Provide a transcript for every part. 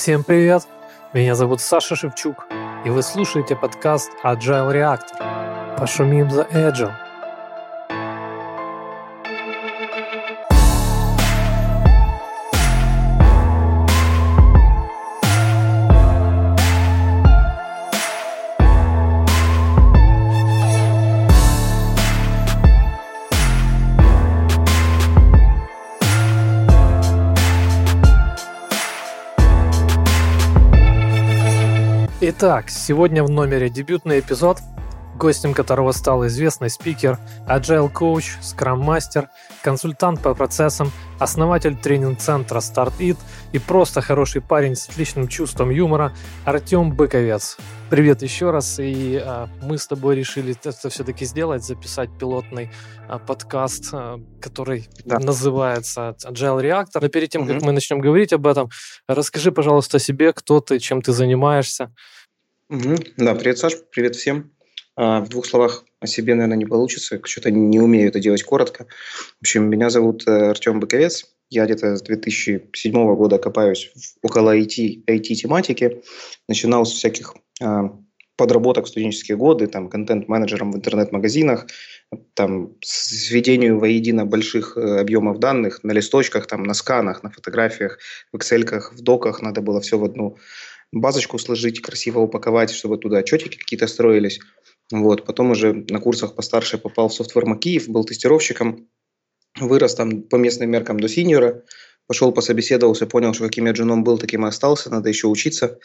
Всем привет! Меня зовут Саша Шевчук, и вы слушаете подкаст Agile Reactor. Пошумим за Agile. Итак, сегодня в номере дебютный эпизод, гостем которого стал известный спикер, agile коуч, скрам-мастер, консультант по процессам, основатель тренинг-центра StartIt и просто хороший парень с отличным чувством юмора Артем Быковец. Привет еще раз, и а, мы с тобой решили это все-таки сделать, записать пилотный а, подкаст, а, который да. называется Agile Reactor. Но перед тем, угу. как мы начнем говорить об этом, расскажи, пожалуйста, о себе, кто ты, чем ты занимаешься. Угу. Да, привет, Саш, привет всем. А, в двух словах о себе, наверное, не получится. Что-то не умею это делать коротко. В общем, меня зовут э, Артем Быковец. Я где-то с 2007 года копаюсь около IT, IT-тематики. Начинал с всяких а, подработок в студенческие годы, там, контент-менеджером в интернет-магазинах, там, сведению воедино больших э, объемов данных на листочках, там, на сканах, на фотографиях, в excel в доках. Надо было все в одну базочку сложить, красиво упаковать, чтобы туда отчетики какие-то строились. Вот. Потом уже на курсах постарше попал в софтвер Макиев, был тестировщиком, вырос там по местным меркам до синьора, пошел пособеседовался, понял, что каким я джуном был, таким и остался, надо еще учиться.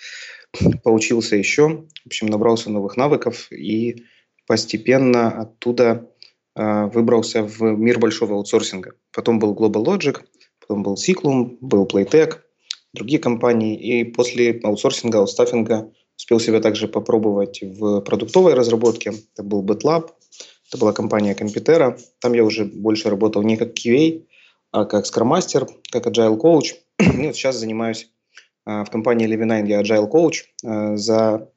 Поучился еще, в общем, набрался новых навыков и постепенно оттуда э, выбрался в мир большого аутсорсинга. Потом был Global Logic, потом был Cyclum, был Playtech, другие компании. И после аутсорсинга, аутстаффинга успел себя также попробовать в продуктовой разработке. Это был BetLab, это была компания Компьютера. Там я уже больше работал не как QA, а как Scrum Master, как Agile Coach. И вот сейчас занимаюсь а, в компании Levinine я Agile Coach а, за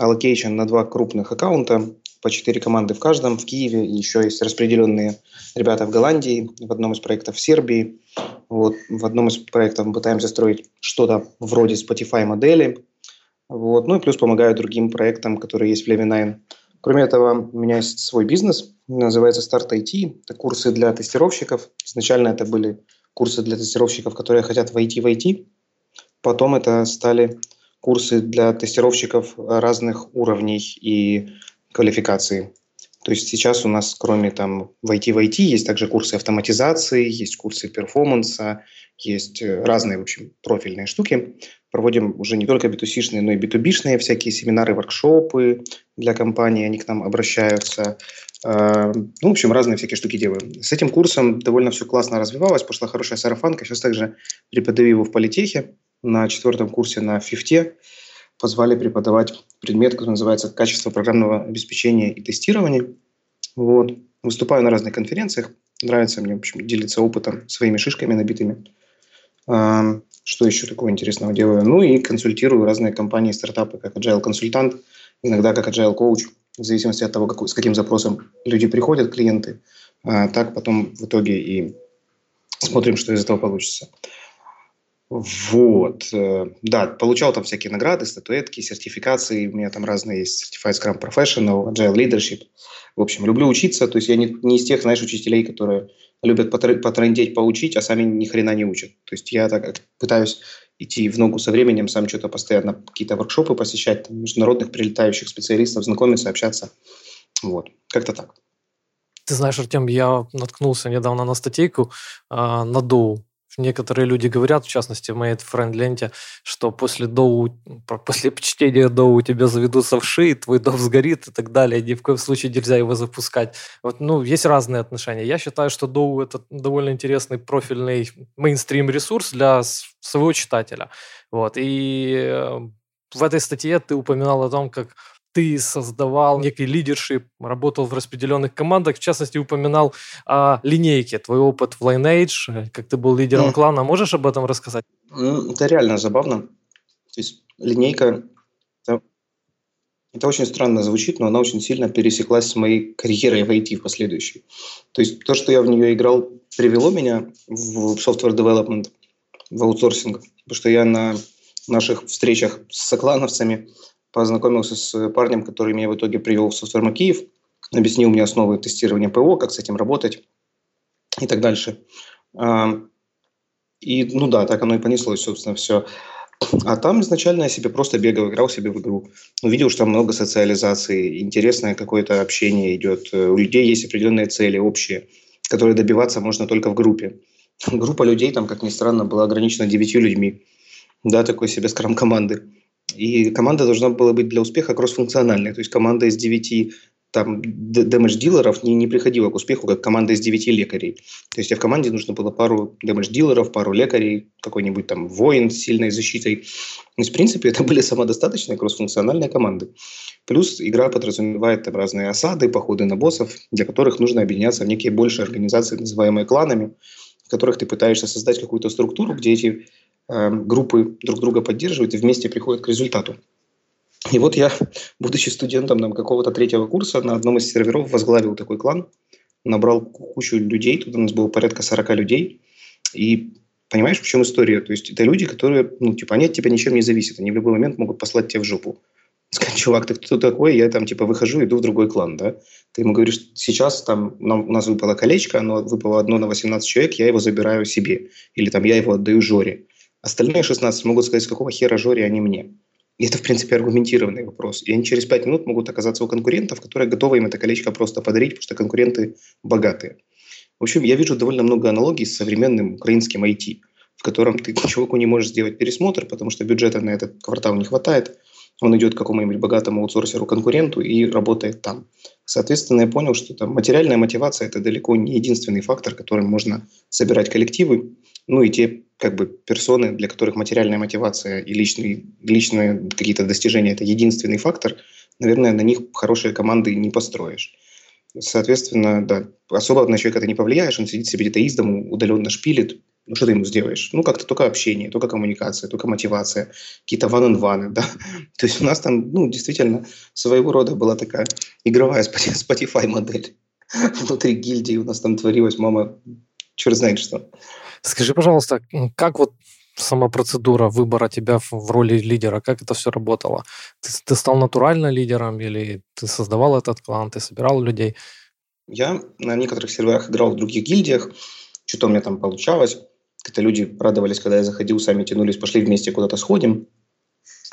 allocation на два крупных аккаунта, по четыре команды в каждом, в Киеве, еще есть распределенные ребята в Голландии, в одном из проектов в Сербии. Вот, в одном из проектов мы пытаемся строить что-то вроде Spotify модели. Вот, ну и плюс помогаю другим проектам, которые есть в Levi9. Кроме этого, у меня есть свой бизнес, называется Start IT. Это курсы для тестировщиков. Изначально это были курсы для тестировщиков, которые хотят войти в IT. Потом это стали курсы для тестировщиков разных уровней и квалификации. То есть сейчас у нас, кроме там в IT, в IT, есть также курсы автоматизации, есть курсы перформанса, есть э, разные, в общем, профильные штуки. Проводим уже не только B2C-шные, но и B2B-шные всякие семинары, воркшопы для компаний, они к нам обращаются. А, ну, в общем, разные всякие штуки делаем. С этим курсом довольно все классно развивалось, пошла хорошая сарафанка. Сейчас также преподаю его в политехе на четвертом курсе на фифте позвали преподавать предмет, который называется «Качество программного обеспечения и тестирования». Вот. Выступаю на разных конференциях. Нравится мне, в общем, делиться опытом, своими шишками набитыми. А, что еще такого интересного делаю? Ну и консультирую разные компании, стартапы, как agile консультант, иногда как agile коуч, в зависимости от того, какой, с каким запросом люди приходят, клиенты. А так потом в итоге и смотрим, что из этого получится. Вот, э, да, получал там всякие награды, статуэтки, сертификации, у меня там разные есть, Certified Scrum Professional, Agile Leadership. В общем, люблю учиться, то есть я не, не из тех, знаешь, учителей, которые любят потрындеть, поучить, а сами ни хрена не учат. То есть я так пытаюсь идти в ногу со временем, сам что-то постоянно, какие-то воркшопы посещать, там, международных прилетающих специалистов, знакомиться, общаться. Вот, как-то так. Ты знаешь, Артем, я наткнулся недавно на статейку э, на Доу Некоторые люди говорят, в частности, в моей френд-ленте, что после доу, после чтения доу у тебя заведутся вши, твой дом сгорит и так далее. Ни в коем случае нельзя его запускать. Вот, ну, есть разные отношения. Я считаю, что доу – это довольно интересный профильный мейнстрим ресурс для своего читателя. Вот. И э, в этой статье ты упоминал о том, как ты создавал некий лидершип, работал в распределенных командах, в частности, упоминал о линейке, твой опыт в Lineage, э, как ты был лидером mm. клана. Можешь об этом рассказать? Это реально забавно. То есть линейка, это, это очень странно звучит, но она очень сильно пересеклась с моей карьерой в IT в последующей. То есть то, что я в нее играл, привело меня в software development, в аутсорсинг, потому что я на наших встречах с соклановцами познакомился с парнем, который меня в итоге привел в Софтверма Киев, объяснил мне основы тестирования ПО, как с этим работать и так дальше. И, ну да, так оно и понеслось, собственно, все. А там изначально я себе просто бегал, играл себе в игру. Увидел, что там много социализации, интересное какое-то общение идет. У людей есть определенные цели общие, которые добиваться можно только в группе. Группа людей там, как ни странно, была ограничена девятью людьми. Да, такой себе скрам команды. И команда должна была быть для успеха кроссфункциональной. То есть команда из девяти там дэмэдж-дилеров не, не приходила к успеху, как команда из девяти лекарей. То есть, а в команде нужно было пару дэмэдж-дилеров, пару лекарей, какой-нибудь там воин с сильной защитой. То есть, в принципе, это были самодостаточные кроссфункциональные команды. Плюс игра подразумевает там разные осады, походы на боссов, для которых нужно объединяться в некие большие организации, называемые кланами, в которых ты пытаешься создать какую-то структуру, где эти группы друг друга поддерживают и вместе приходят к результату. И вот я, будучи студентом там, какого-то третьего курса, на одном из серверов возглавил такой клан, набрал кучу людей, тут у нас было порядка 40 людей, и понимаешь, в чем история? То есть это люди, которые, ну, типа, они от тебя ничем не зависят, они в любой момент могут послать тебя в жопу. Сказать, чувак, ты кто такой? Я там, типа, выхожу, иду в другой клан, да? Ты ему говоришь, сейчас там нам, у нас выпало колечко, оно выпало одно на 18 человек, я его забираю себе. Или там я его отдаю Жоре. Остальные 16 могут сказать, с какого хера Жоре, они мне. И это, в принципе, аргументированный вопрос. И они через пять минут могут оказаться у конкурентов, которые готовы им это колечко просто подарить, потому что конкуренты богатые. В общем, я вижу довольно много аналогий с современным украинским IT, в котором ты чуваку не можешь сделать пересмотр, потому что бюджета на этот квартал не хватает. Он идет к какому-нибудь богатому аутсорсеру-конкуренту и работает там. Соответственно, я понял, что там материальная мотивация – это далеко не единственный фактор, которым можно собирать коллективы. Ну и те как бы персоны, для которых материальная мотивация и личные, личные какие-то достижения – это единственный фактор, наверное, на них хорошие команды не построишь. Соответственно, да, особо на человека ты не повлияешь, он сидит себе где-то из дому, удаленно шпилит, ну что ты ему сделаешь? Ну как-то только общение, только коммуникация, только мотивация, какие-то ван-н-ваны, да. То есть у нас там, ну, действительно, своего рода была такая игровая Spotify модель. Внутри гильдии у нас там творилась, мама, черт знает что. Скажи, пожалуйста, как вот сама процедура выбора тебя в роли лидера, как это все работало? Ты, ты стал натурально лидером или ты создавал этот клан, ты собирал людей? Я на некоторых серверах играл в других гильдиях, что-то у меня там получалось. Это люди радовались, когда я заходил, сами тянулись, пошли вместе куда-то сходим.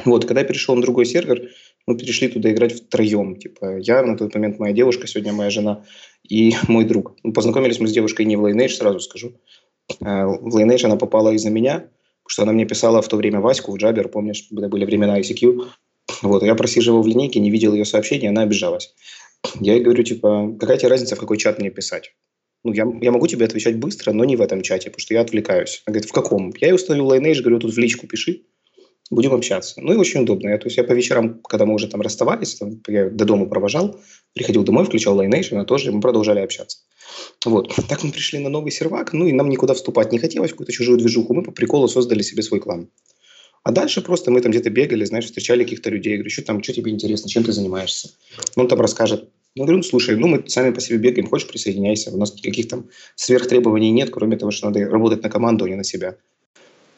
Вот, когда я перешел на другой сервер, мы перешли туда играть втроем. Типа, я на тот момент, моя девушка, сегодня моя жена и мой друг. Ну, познакомились мы с девушкой не в Lineage, сразу скажу. Э, в Lineage она попала из-за меня, потому что она мне писала в то время Ваську в Джабер, помнишь, когда были времена ICQ. Вот, я просиживал в линейке, не видел ее сообщения, она обижалась. Я ей говорю, типа, какая тебе разница, в какой чат мне писать? Ну, я, я могу тебе отвечать быстро, но не в этом чате, потому что я отвлекаюсь. Она говорит, в каком? Я ей установил Lineage, говорю, тут в личку пиши, будем общаться. Ну и очень удобно. Я, то есть я по вечерам, когда мы уже там расставались, там, я до дома провожал, приходил домой, включал Lineage, она тоже, мы продолжали общаться. Вот. Так мы пришли на новый сервак, ну и нам никуда вступать не хотелось, какую-то чужую движуху. Мы по приколу создали себе свой клан. А дальше просто мы там где-то бегали, знаешь, встречали каких-то людей. Я говорю, что там, что тебе интересно, чем ты занимаешься? Он там расскажет. Я говорю, ну, слушай, ну, мы сами по себе бегаем, хочешь, присоединяйся. У нас никаких там сверхтребований нет, кроме того, что надо работать на команду, а не на себя.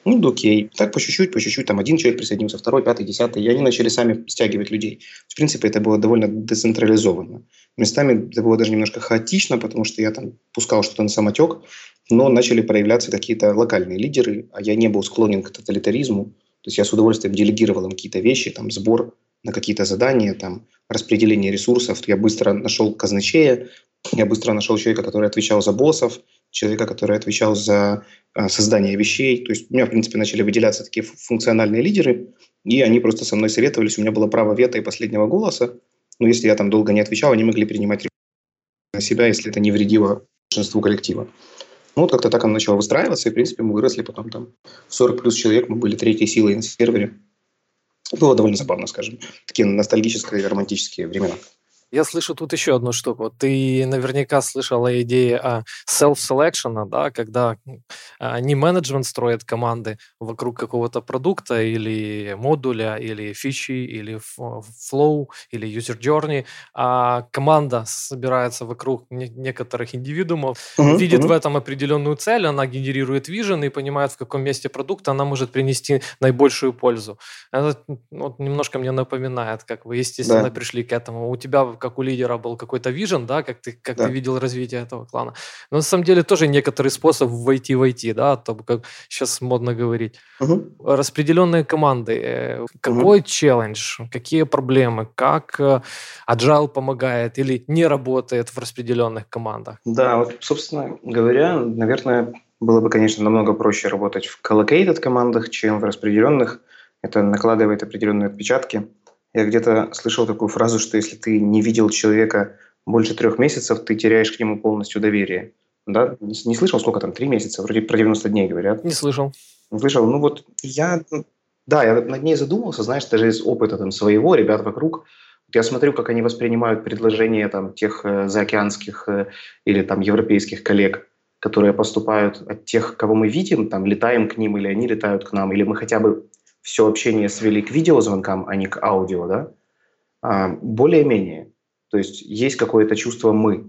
Ну, да окей. Так по чуть-чуть, по чуть-чуть. Там один человек присоединился, второй, пятый, десятый. И они начали сами стягивать людей. В принципе, это было довольно децентрализованно. Местами это было даже немножко хаотично, потому что я там пускал что-то на самотек, но начали проявляться какие-то локальные лидеры, а я не был склонен к тоталитаризму. То есть я с удовольствием делегировал им какие-то вещи, там, сбор на какие-то задания, там, распределение ресурсов. Я быстро нашел казначея, я быстро нашел человека, который отвечал за боссов, человека, который отвечал за а, создание вещей. То есть у меня, в принципе, начали выделяться такие функциональные лидеры, и они просто со мной советовались. У меня было право вето и последнего голоса. Но если я там долго не отвечал, они могли принимать на себя, если это не вредило большинству коллектива. Ну, вот как-то так оно начало выстраиваться, и, в принципе, мы выросли потом там в 40 плюс человек, мы были третьей силой на сервере. Было довольно забавно, скажем. Такие ностальгические, романтические времена. Я слышу тут еще одну штуку. Ты наверняка слышала идеи о self-selection, да, когда а, не менеджмент строит команды вокруг какого-то продукта или модуля, или фичи, или flow, или user journey, а команда собирается вокруг некоторых индивидуумов, uh-huh, видит uh-huh. в этом определенную цель, она генерирует вижен и понимает, в каком месте продукта она может принести наибольшую пользу. Это вот, немножко мне напоминает, как вы, естественно, да. пришли к этому. У тебя как у лидера был какой-то вижен, да, как ты, как да. ты видел развитие этого клана. Но на самом деле тоже некоторый способ войти в IT, да, то, как сейчас модно говорить. Угу. Распределенные команды. Э, какой угу. челлендж, какие проблемы, как э, agile помогает или не работает в распределенных командах? Да, вот, собственно говоря, наверное, было бы, конечно, намного проще работать в collocated командах, чем в распределенных. Это накладывает определенные отпечатки. Я где-то слышал такую фразу, что если ты не видел человека больше трех месяцев, ты теряешь к нему полностью доверие. Да? Не, не слышал, сколько там, три месяца? Вроде про 90 дней говорят. Не слышал. Не слышал? Ну вот я, да, я над ней задумался, знаешь, даже из опыта там своего, ребят вокруг. Я смотрю, как они воспринимают предложения там тех э, заокеанских э, или там европейских коллег, которые поступают от тех, кого мы видим, там летаем к ним или они летают к нам, или мы хотя бы все общение свели к видеозвонкам, а не к аудио, да, а, более-менее. То есть есть какое-то чувство «мы».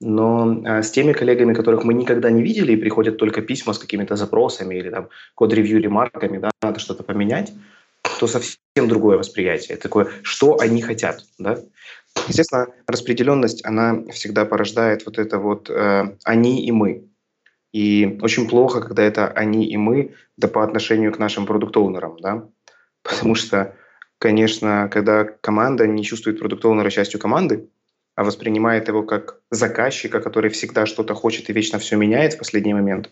Но а, с теми коллегами, которых мы никогда не видели, и приходят только письма с какими-то запросами или там код-ревью ремарками, да, надо что-то поменять, то совсем другое восприятие. Такое, что они хотят, да. Естественно, распределенность, она всегда порождает вот это вот э, «они» и «мы». И очень плохо, когда это они и мы, да по отношению к нашим продукт-оунерам, да, потому что, конечно, когда команда не чувствует продукт-оунера частью команды, а воспринимает его как заказчика, который всегда что-то хочет и вечно все меняет в последний момент,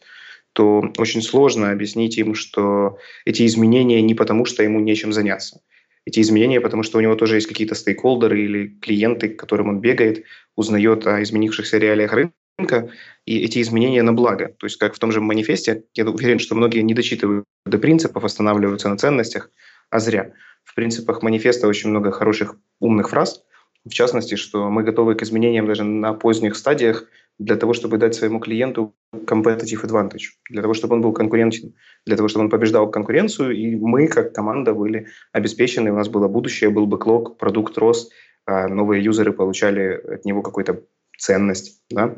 то очень сложно объяснить им, что эти изменения не потому, что ему нечем заняться. Эти изменения, потому что у него тоже есть какие-то стейкхолдеры или клиенты, к которым он бегает, узнает о изменившихся реалиях рынка, рынка и эти изменения на благо. То есть, как в том же манифесте, я уверен, что многие не дочитывают до принципов, останавливаются на ценностях, а зря. В принципах манифеста очень много хороших умных фраз, в частности, что мы готовы к изменениям даже на поздних стадиях для того, чтобы дать своему клиенту competitive advantage, для того, чтобы он был конкурентен, для того, чтобы он побеждал конкуренцию, и мы, как команда, были обеспечены, у нас было будущее, был бэклог, продукт рос, а новые юзеры получали от него какую-то ценность. Да?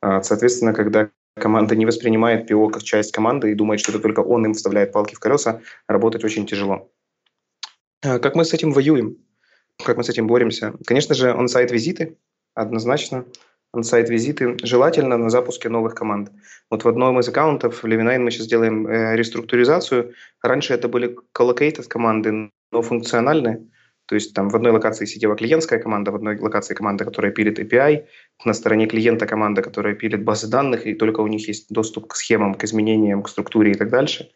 А, соответственно, когда команда не воспринимает ПО как часть команды и думает, что это только он им вставляет палки в колеса, работать очень тяжело. А, как мы с этим воюем? Как мы с этим боремся? Конечно же, он-сайт визиты, однозначно. Он-сайт визиты желательно на запуске новых команд. Вот в одном из аккаунтов в Levinine мы сейчас делаем э, реструктуризацию. Раньше это были collocated команды, но функциональные. То есть там в одной локации сидела клиентская команда, в одной локации команда, которая пилит API, на стороне клиента команда, которая пилит базы данных, и только у них есть доступ к схемам, к изменениям, к структуре и так дальше.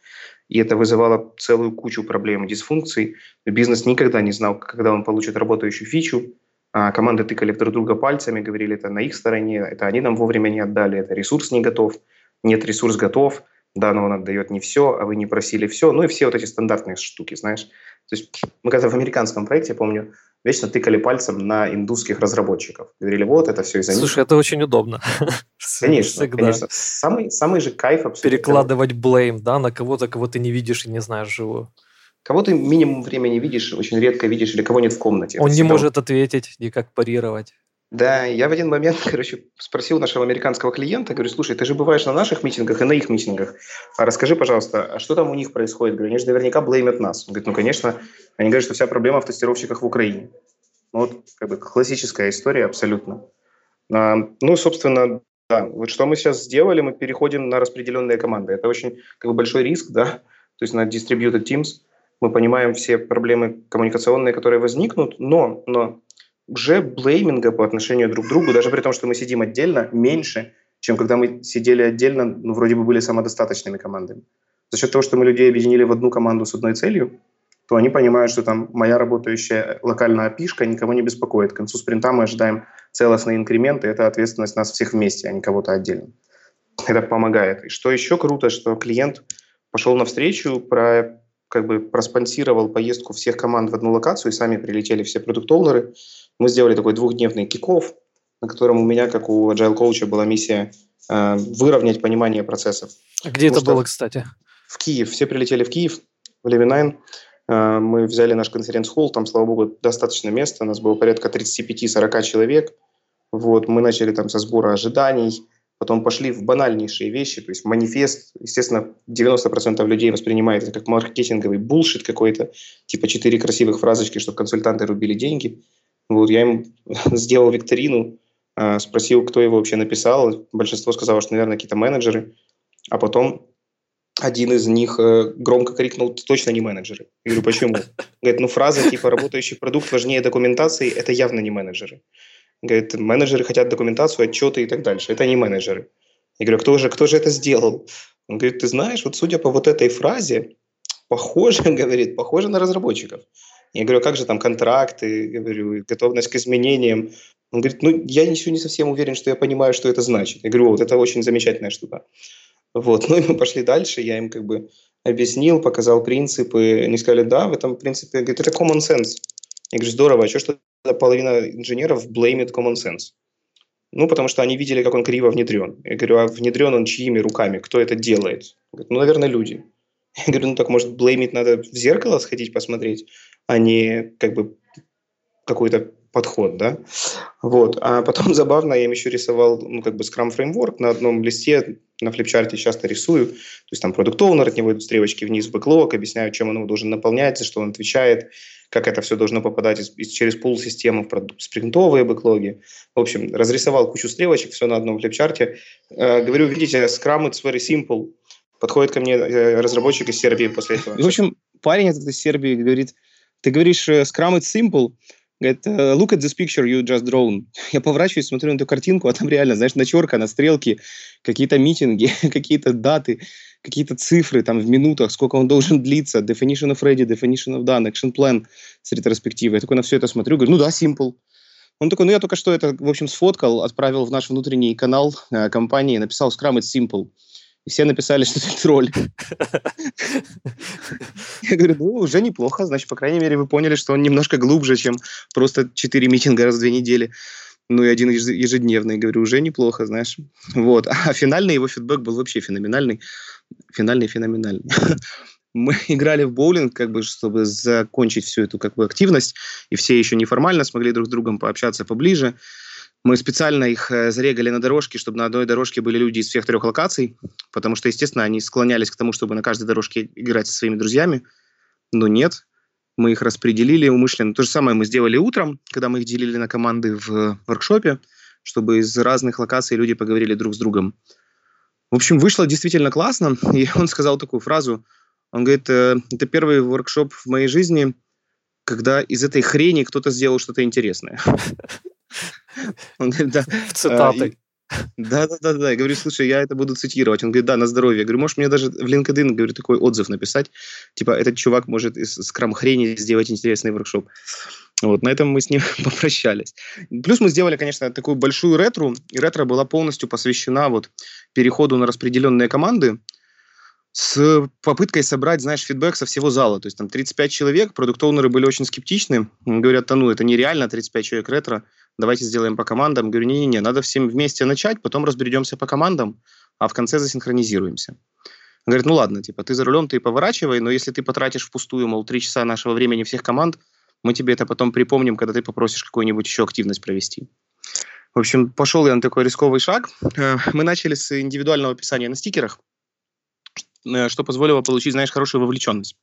И это вызывало целую кучу проблем дисфункций. Бизнес никогда не знал, когда он получит работающую фичу. А команды тыкали друг друга пальцами, говорили, это на их стороне, это они нам вовремя не отдали, это ресурс не готов, нет, ресурс готов, да, но он отдает не все, а вы не просили все. Ну и все вот эти стандартные штуки, знаешь. То есть мы когда в американском проекте, я помню, вечно тыкали пальцем на индусских разработчиков. Говорили, вот это все из-за них. Слушай, это очень удобно. Конечно, Всегда. конечно. Самый, самый же кайф абсолютно. Перекладывать блейм, да, на кого-то, кого ты не видишь и не знаешь живую. Кого ты минимум времени видишь, очень редко видишь, или кого нет в комнате. Он не может ответить, никак парировать. Да, я в один момент, короче, спросил нашего американского клиента, говорю, слушай, ты же бываешь на наших митингах и на их митингах. А расскажи, пожалуйста, а что там у них происходит? Говорю, они же наверняка блеймят нас. Он говорит, ну, конечно, они говорят, что вся проблема в тестировщиках в Украине. Ну, вот, как бы, классическая история абсолютно. А, ну, собственно, да, вот что мы сейчас сделали, мы переходим на распределенные команды. Это очень как бы, большой риск, да, то есть на distributed teams. Мы понимаем все проблемы коммуникационные, которые возникнут, но, но уже блейминга по отношению друг к другу, даже при том, что мы сидим отдельно, меньше, чем когда мы сидели отдельно, ну, вроде бы были самодостаточными командами. За счет того, что мы людей объединили в одну команду с одной целью, то они понимают, что там моя работающая локальная пишка никого не беспокоит. К концу спринта мы ожидаем целостный инкремент, и это ответственность нас всех вместе, а не кого-то отдельно. Это помогает. И что еще круто, что клиент пошел навстречу, про как бы проспонсировал поездку всех команд в одну локацию, и сами прилетели все продукт-оунеры. Мы сделали такой двухдневный киков, на котором у меня, как у agile коуча, была миссия э, выровнять понимание процессов. А где Потому это было, кстати? В Киев. Все прилетели в Киев, в Левинайн. Э, мы взяли наш конференц-холл, там, слава богу, достаточно места, у нас было порядка 35-40 человек. Вот, мы начали там со сбора ожиданий, потом пошли в банальнейшие вещи, то есть манифест, естественно, 90% людей воспринимает это как маркетинговый булшит какой-то, типа четыре красивых фразочки, чтобы консультанты рубили деньги. Вот, я им сделал викторину, э, спросил, кто его вообще написал, большинство сказало, что, наверное, какие-то менеджеры, а потом один из них э, громко крикнул, точно не менеджеры. Я говорю, почему? Говорит, ну фраза типа «работающий продукт важнее документации» – это явно не менеджеры. Говорит, менеджеры хотят документацию, отчеты и так дальше. Это не менеджеры. Я говорю, кто же, кто же это сделал? Он говорит, ты знаешь, вот судя по вот этой фразе, похоже, говорит, похоже на разработчиков. Я говорю, «А как же там контракты, говорю, готовность к изменениям. Он говорит, ну, я еще не совсем уверен, что я понимаю, что это значит. Я говорю, вот это очень замечательная штука. Вот. Ну и мы пошли дальше, я им как бы объяснил, показал принципы. Они сказали, да, в этом принципе, говорит, это common sense. Я говорю, здорово, а что, что половина инженеров blamed common sense? Ну, потому что они видели, как он криво внедрен. Я говорю, а внедрен он чьими руками? Кто это делает? Говорит, ну, наверное, люди. Я говорю, ну так, может, блеймить надо в зеркало сходить посмотреть, а не как бы какой-то подход, да. Вот. А потом забавно, я им еще рисовал, ну, как бы Scrum Framework на одном листе, на флипчарте часто рисую, то есть там продукт от него идут стрелочки вниз бэклог, объясняю, чем он его должен наполнять, за что он отвечает, как это все должно попадать из, из, через пул-систему в спринтовые бэклоги. В общем, разрисовал кучу стрелочек, все на одном флипчарте. Э, говорю, видите, Scrum it's very simple. Подходит ко мне э, разработчик из Сербии после этого. В общем, парень этот из Сербии говорит, ты говоришь э, Scrum it's simple, Говорит, «Э, look at this picture you just drawn. Я поворачиваюсь, смотрю на эту картинку, а там реально, знаешь, начерка на стрелке, какие-то митинги, какие-то даты, какие-то цифры там в минутах, сколько он должен длиться, definition of ready, definition of done, action plan с ретроспективой. Я такой на все это смотрю, говорю, ну да, simple. Он такой, ну я только что это, в общем, сфоткал, отправил в наш внутренний канал э, компании, написал Scrum it's simple. И все написали, что ты тролль. Я говорю, ну, уже неплохо. Значит, по крайней мере, вы поняли, что он немножко глубже, чем просто четыре митинга раз в две недели. Ну, и один ежедневный. Говорю, уже неплохо, знаешь. Вот. А финальный его фидбэк был вообще феноменальный. Финальный, феноменальный. Мы играли в боулинг, как бы, чтобы закончить всю эту как бы, активность, и все еще неформально смогли друг с другом пообщаться поближе. Мы специально их э, зарегали на дорожке, чтобы на одной дорожке были люди из всех трех локаций, потому что, естественно, они склонялись к тому, чтобы на каждой дорожке играть со своими друзьями. Но нет, мы их распределили умышленно. То же самое мы сделали утром, когда мы их делили на команды в воркшопе, чтобы из разных локаций люди поговорили друг с другом. В общем, вышло действительно классно, и он сказал такую фразу. Он говорит, «Э, это первый воркшоп в моей жизни, когда из этой хрени кто-то сделал что-то интересное. Он говорит, да. В цитаты. Да, да, да, да. Я говорю, слушай, я это буду цитировать. Он говорит, да, на здоровье. Я говорю, можешь мне даже в LinkedIn, говорю, такой отзыв написать. Типа, этот чувак может из скрам-хрени сделать интересный воркшоп. Вот, на этом мы с ним попрощались. Плюс мы сделали, конечно, такую большую ретро, и ретро была полностью посвящена вот переходу на распределенные команды с попыткой собрать, знаешь, фидбэк со всего зала. То есть там 35 человек, продукт-оунеры были очень скептичны, говорят, да ну, это нереально, 35 человек ретро, давайте сделаем по командам. Говорю, не-не-не, надо всем вместе начать, потом разберемся по командам, а в конце засинхронизируемся. Он говорит, ну ладно, типа, ты за рулем, ты поворачивай, но если ты потратишь впустую, мол, три часа нашего времени всех команд, мы тебе это потом припомним, когда ты попросишь какую-нибудь еще активность провести. В общем, пошел я на такой рисковый шаг. Э, мы начали с индивидуального писания на стикерах, э, что позволило получить, знаешь, хорошую вовлеченность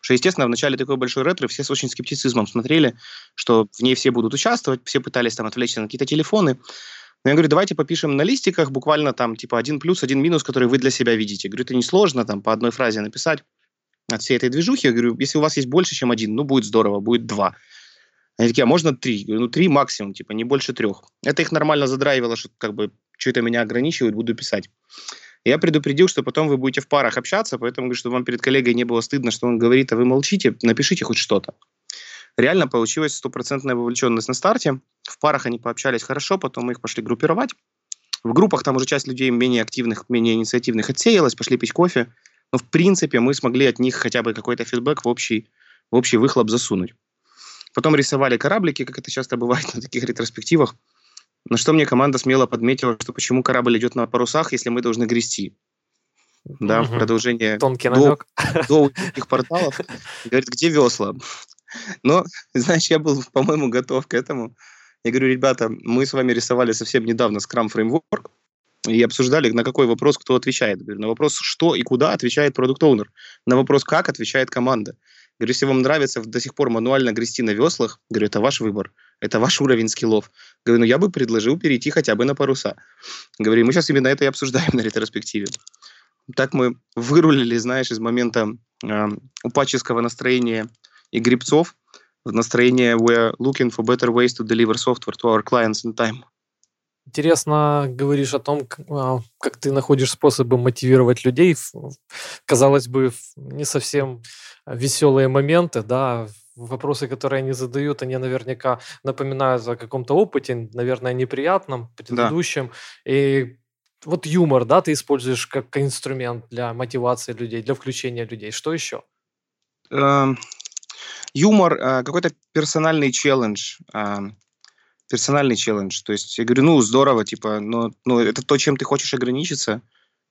что, естественно, в начале такой большой ретро все с очень скептицизмом смотрели, что в ней все будут участвовать, все пытались там отвлечься на какие-то телефоны. Но я говорю, давайте попишем на листиках буквально там типа один плюс, один минус, который вы для себя видите. Я говорю, это несложно там по одной фразе написать от всей этой движухи. Я говорю, если у вас есть больше, чем один, ну, будет здорово, будет два. Они такие, а можно три? Я говорю, ну, три максимум, типа, не больше трех. Это их нормально задрайвило, что как бы что это меня ограничивает, буду писать. Я предупредил, что потом вы будете в парах общаться, поэтому чтобы вам перед коллегой не было стыдно, что он говорит, а вы молчите, напишите хоть что-то. Реально получилась стопроцентная вовлеченность на старте. В парах они пообщались хорошо, потом мы их пошли группировать. В группах там уже часть людей менее активных, менее инициативных отсеялась, пошли пить кофе. но в принципе мы смогли от них хотя бы какой-то фидбэк в общий, в общий выхлоп засунуть. Потом рисовали кораблики, как это часто бывает на таких ретроспективах. На что мне команда смело подметила, что почему корабль идет на парусах, если мы должны грести. Да, угу. продолжение Тонкий до, до этих порталов. Говорит, где весла? Но, знаешь, я был, по-моему, готов к этому. Я говорю, ребята, мы с вами рисовали совсем недавно Scrum Framework, и обсуждали, на какой вопрос кто отвечает. Говорю, на вопрос, что и куда отвечает продукт оунер На вопрос, как отвечает команда. Говорю, если вам нравится до сих пор мануально грести на веслах, говорю, это ваш выбор, это ваш уровень скиллов. Говорю, ну я бы предложил перейти хотя бы на паруса. Говорю, мы сейчас именно это и обсуждаем на ретроспективе. Так мы вырулили, знаешь, из момента э, упадческого настроения и грибцов в настроение we're looking for better ways to deliver software to our clients in time. Интересно говоришь о том, а, как ты находишь способы мотивировать людей. Казалось бы, не совсем веселые моменты, да, вопросы, которые они задают, они наверняка напоминают о каком-то опыте, наверное, неприятном, предыдущем. Да. И вот юмор, да, ты используешь как инструмент для мотивации людей, для включения людей. Что еще? Эм, юмор, э, какой-то персональный челлендж, э, персональный челлендж. То есть я говорю, ну, здорово, типа, но, но это то, чем ты хочешь ограничиться.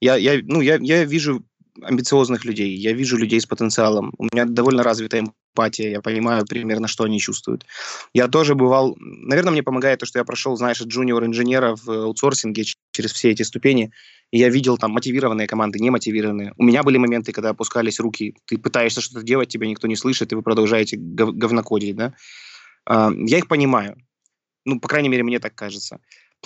Я, я, ну, я, я вижу амбициозных людей, я вижу людей с потенциалом. У меня довольно развитая эмпатия, я понимаю примерно, что они чувствуют. Я тоже бывал... Наверное, мне помогает то, что я прошел, знаешь, от джуниор-инженера в аутсорсинге через все эти ступени, и я видел там мотивированные команды, немотивированные. У меня были моменты, когда опускались руки, ты пытаешься что-то делать, тебя никто не слышит, и вы продолжаете гов- говнокодить, да? А, я их понимаю. Ну, по крайней мере, мне так кажется.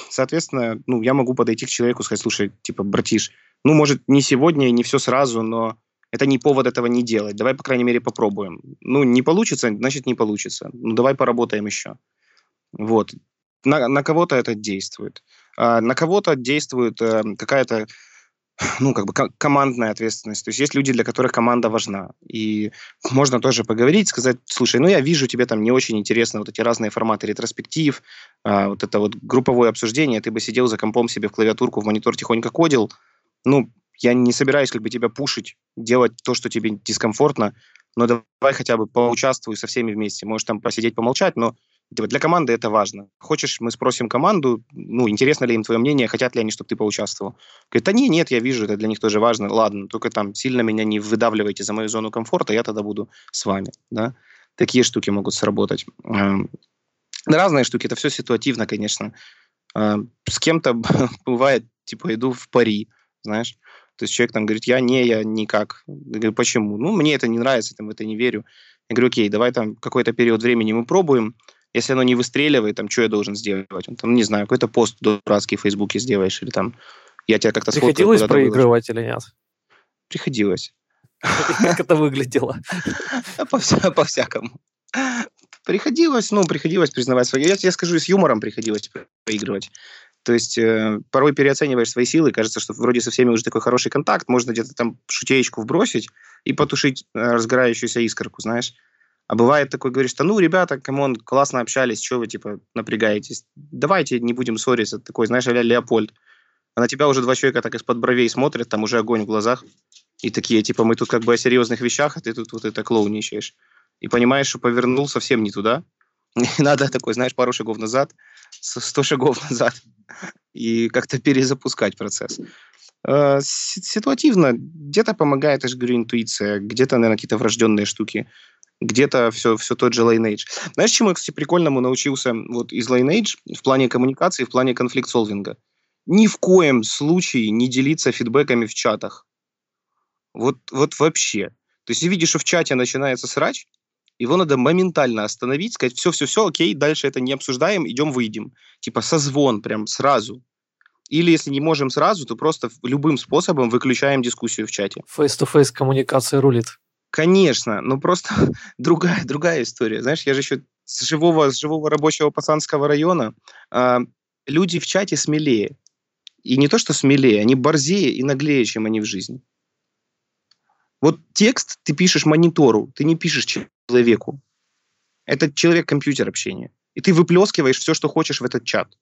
Соответственно, ну, я могу подойти к человеку и сказать, слушай, типа, братиш, ну, может, не сегодня не все сразу, но это не повод этого не делать. Давай, по крайней мере, попробуем. Ну, не получится, значит, не получится. Ну, давай поработаем еще. Вот. На, на кого-то это действует. А на кого-то действует э, какая-то ну, как бы командная ответственность. То есть есть люди, для которых команда важна. И можно тоже поговорить, сказать, слушай, ну, я вижу, тебе там не очень интересно вот эти разные форматы ретроспектив, а, вот это вот групповое обсуждение, ты бы сидел за компом себе в клавиатурку, в монитор тихонько кодил, ну, я не собираюсь как бы тебя пушить, делать то, что тебе дискомфортно, но давай хотя бы поучаствуй со всеми вместе. Можешь там посидеть, помолчать, но типа, для команды это важно. Хочешь, мы спросим команду, ну, интересно ли им твое мнение, хотят ли они, чтобы ты поучаствовал. Говорит, да не, нет, я вижу, это для них тоже важно. Ладно, только там сильно меня не выдавливайте за мою зону комфорта, я тогда буду с вами, да. Такие штуки могут сработать. Эм, разные штуки, это все ситуативно, конечно. Эм, с кем-то бывает, типа, иду в пари, знаешь. То есть человек там говорит, я не, я никак. Я говорю, почему? Ну, мне это не нравится, там, в это не верю. Я говорю, окей, давай там какой-то период времени мы пробуем. Если оно не выстреливает, там, что я должен сделать? Он там, не знаю, какой-то пост дурацкий в Фейсбуке сделаешь, или там, я тебя как-то Приходилось проигрывать или нет? Приходилось. Как это выглядело? По-всякому. Приходилось, ну, приходилось признавать свои... Я тебе скажу, с юмором приходилось проигрывать. То есть э, порой переоцениваешь свои силы, кажется, что вроде со всеми уже такой хороший контакт, можно где-то там шутеечку вбросить и потушить э, разгорающуюся искорку, знаешь. А бывает такой, говоришь, что ну, ребята, come on, классно общались, что вы, типа, напрягаетесь? Давайте не будем ссориться. Такой, знаешь, а Леопольд. А на тебя уже два человека так из-под бровей смотрят, там уже огонь в глазах. И такие, типа, мы тут как бы о серьезных вещах, а ты тут вот это клоуничаешь. И понимаешь, что повернул совсем не туда. Надо такой, знаешь, пару шагов назад, сто шагов назад и как-то перезапускать процесс. Э, ситуативно. Где-то помогает, я же говорю, интуиция, где-то, наверное, какие-то врожденные штуки, где-то все, все тот же Lineage. Знаешь, чему я, кстати, прикольному научился вот из Lineage в плане коммуникации, в плане конфликт-солвинга? Ни в коем случае не делиться фидбэками в чатах. Вот, вот вообще. То есть, видишь, что в чате начинается срач, его надо моментально остановить, сказать, все-все-все, окей, дальше это не обсуждаем, идем выйдем. Типа созвон прям сразу. Или если не можем сразу, то просто любым способом выключаем дискуссию в чате. Face-to-face коммуникация рулит. Конечно, но просто другая, другая история. Знаешь, я же еще с живого, с живого рабочего пацанского района. А, люди в чате смелее. И не то, что смелее, они борзее и наглее, чем они в жизни. Вот текст ты пишешь монитору, ты не пишешь человеку. Это человек-компьютер общения. И ты выплескиваешь все, что хочешь в этот чат.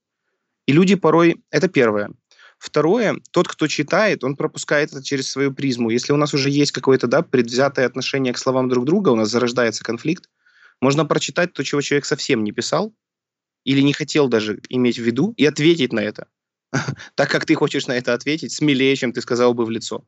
И люди порой... Это первое. Второе, тот, кто читает, он пропускает это через свою призму. Если у нас уже есть какое-то да, предвзятое отношение к словам друг друга, у нас зарождается конфликт, можно прочитать то, чего человек совсем не писал или не хотел даже иметь в виду, и ответить на это. Так как ты хочешь на это ответить, смелее, чем ты сказал бы в лицо.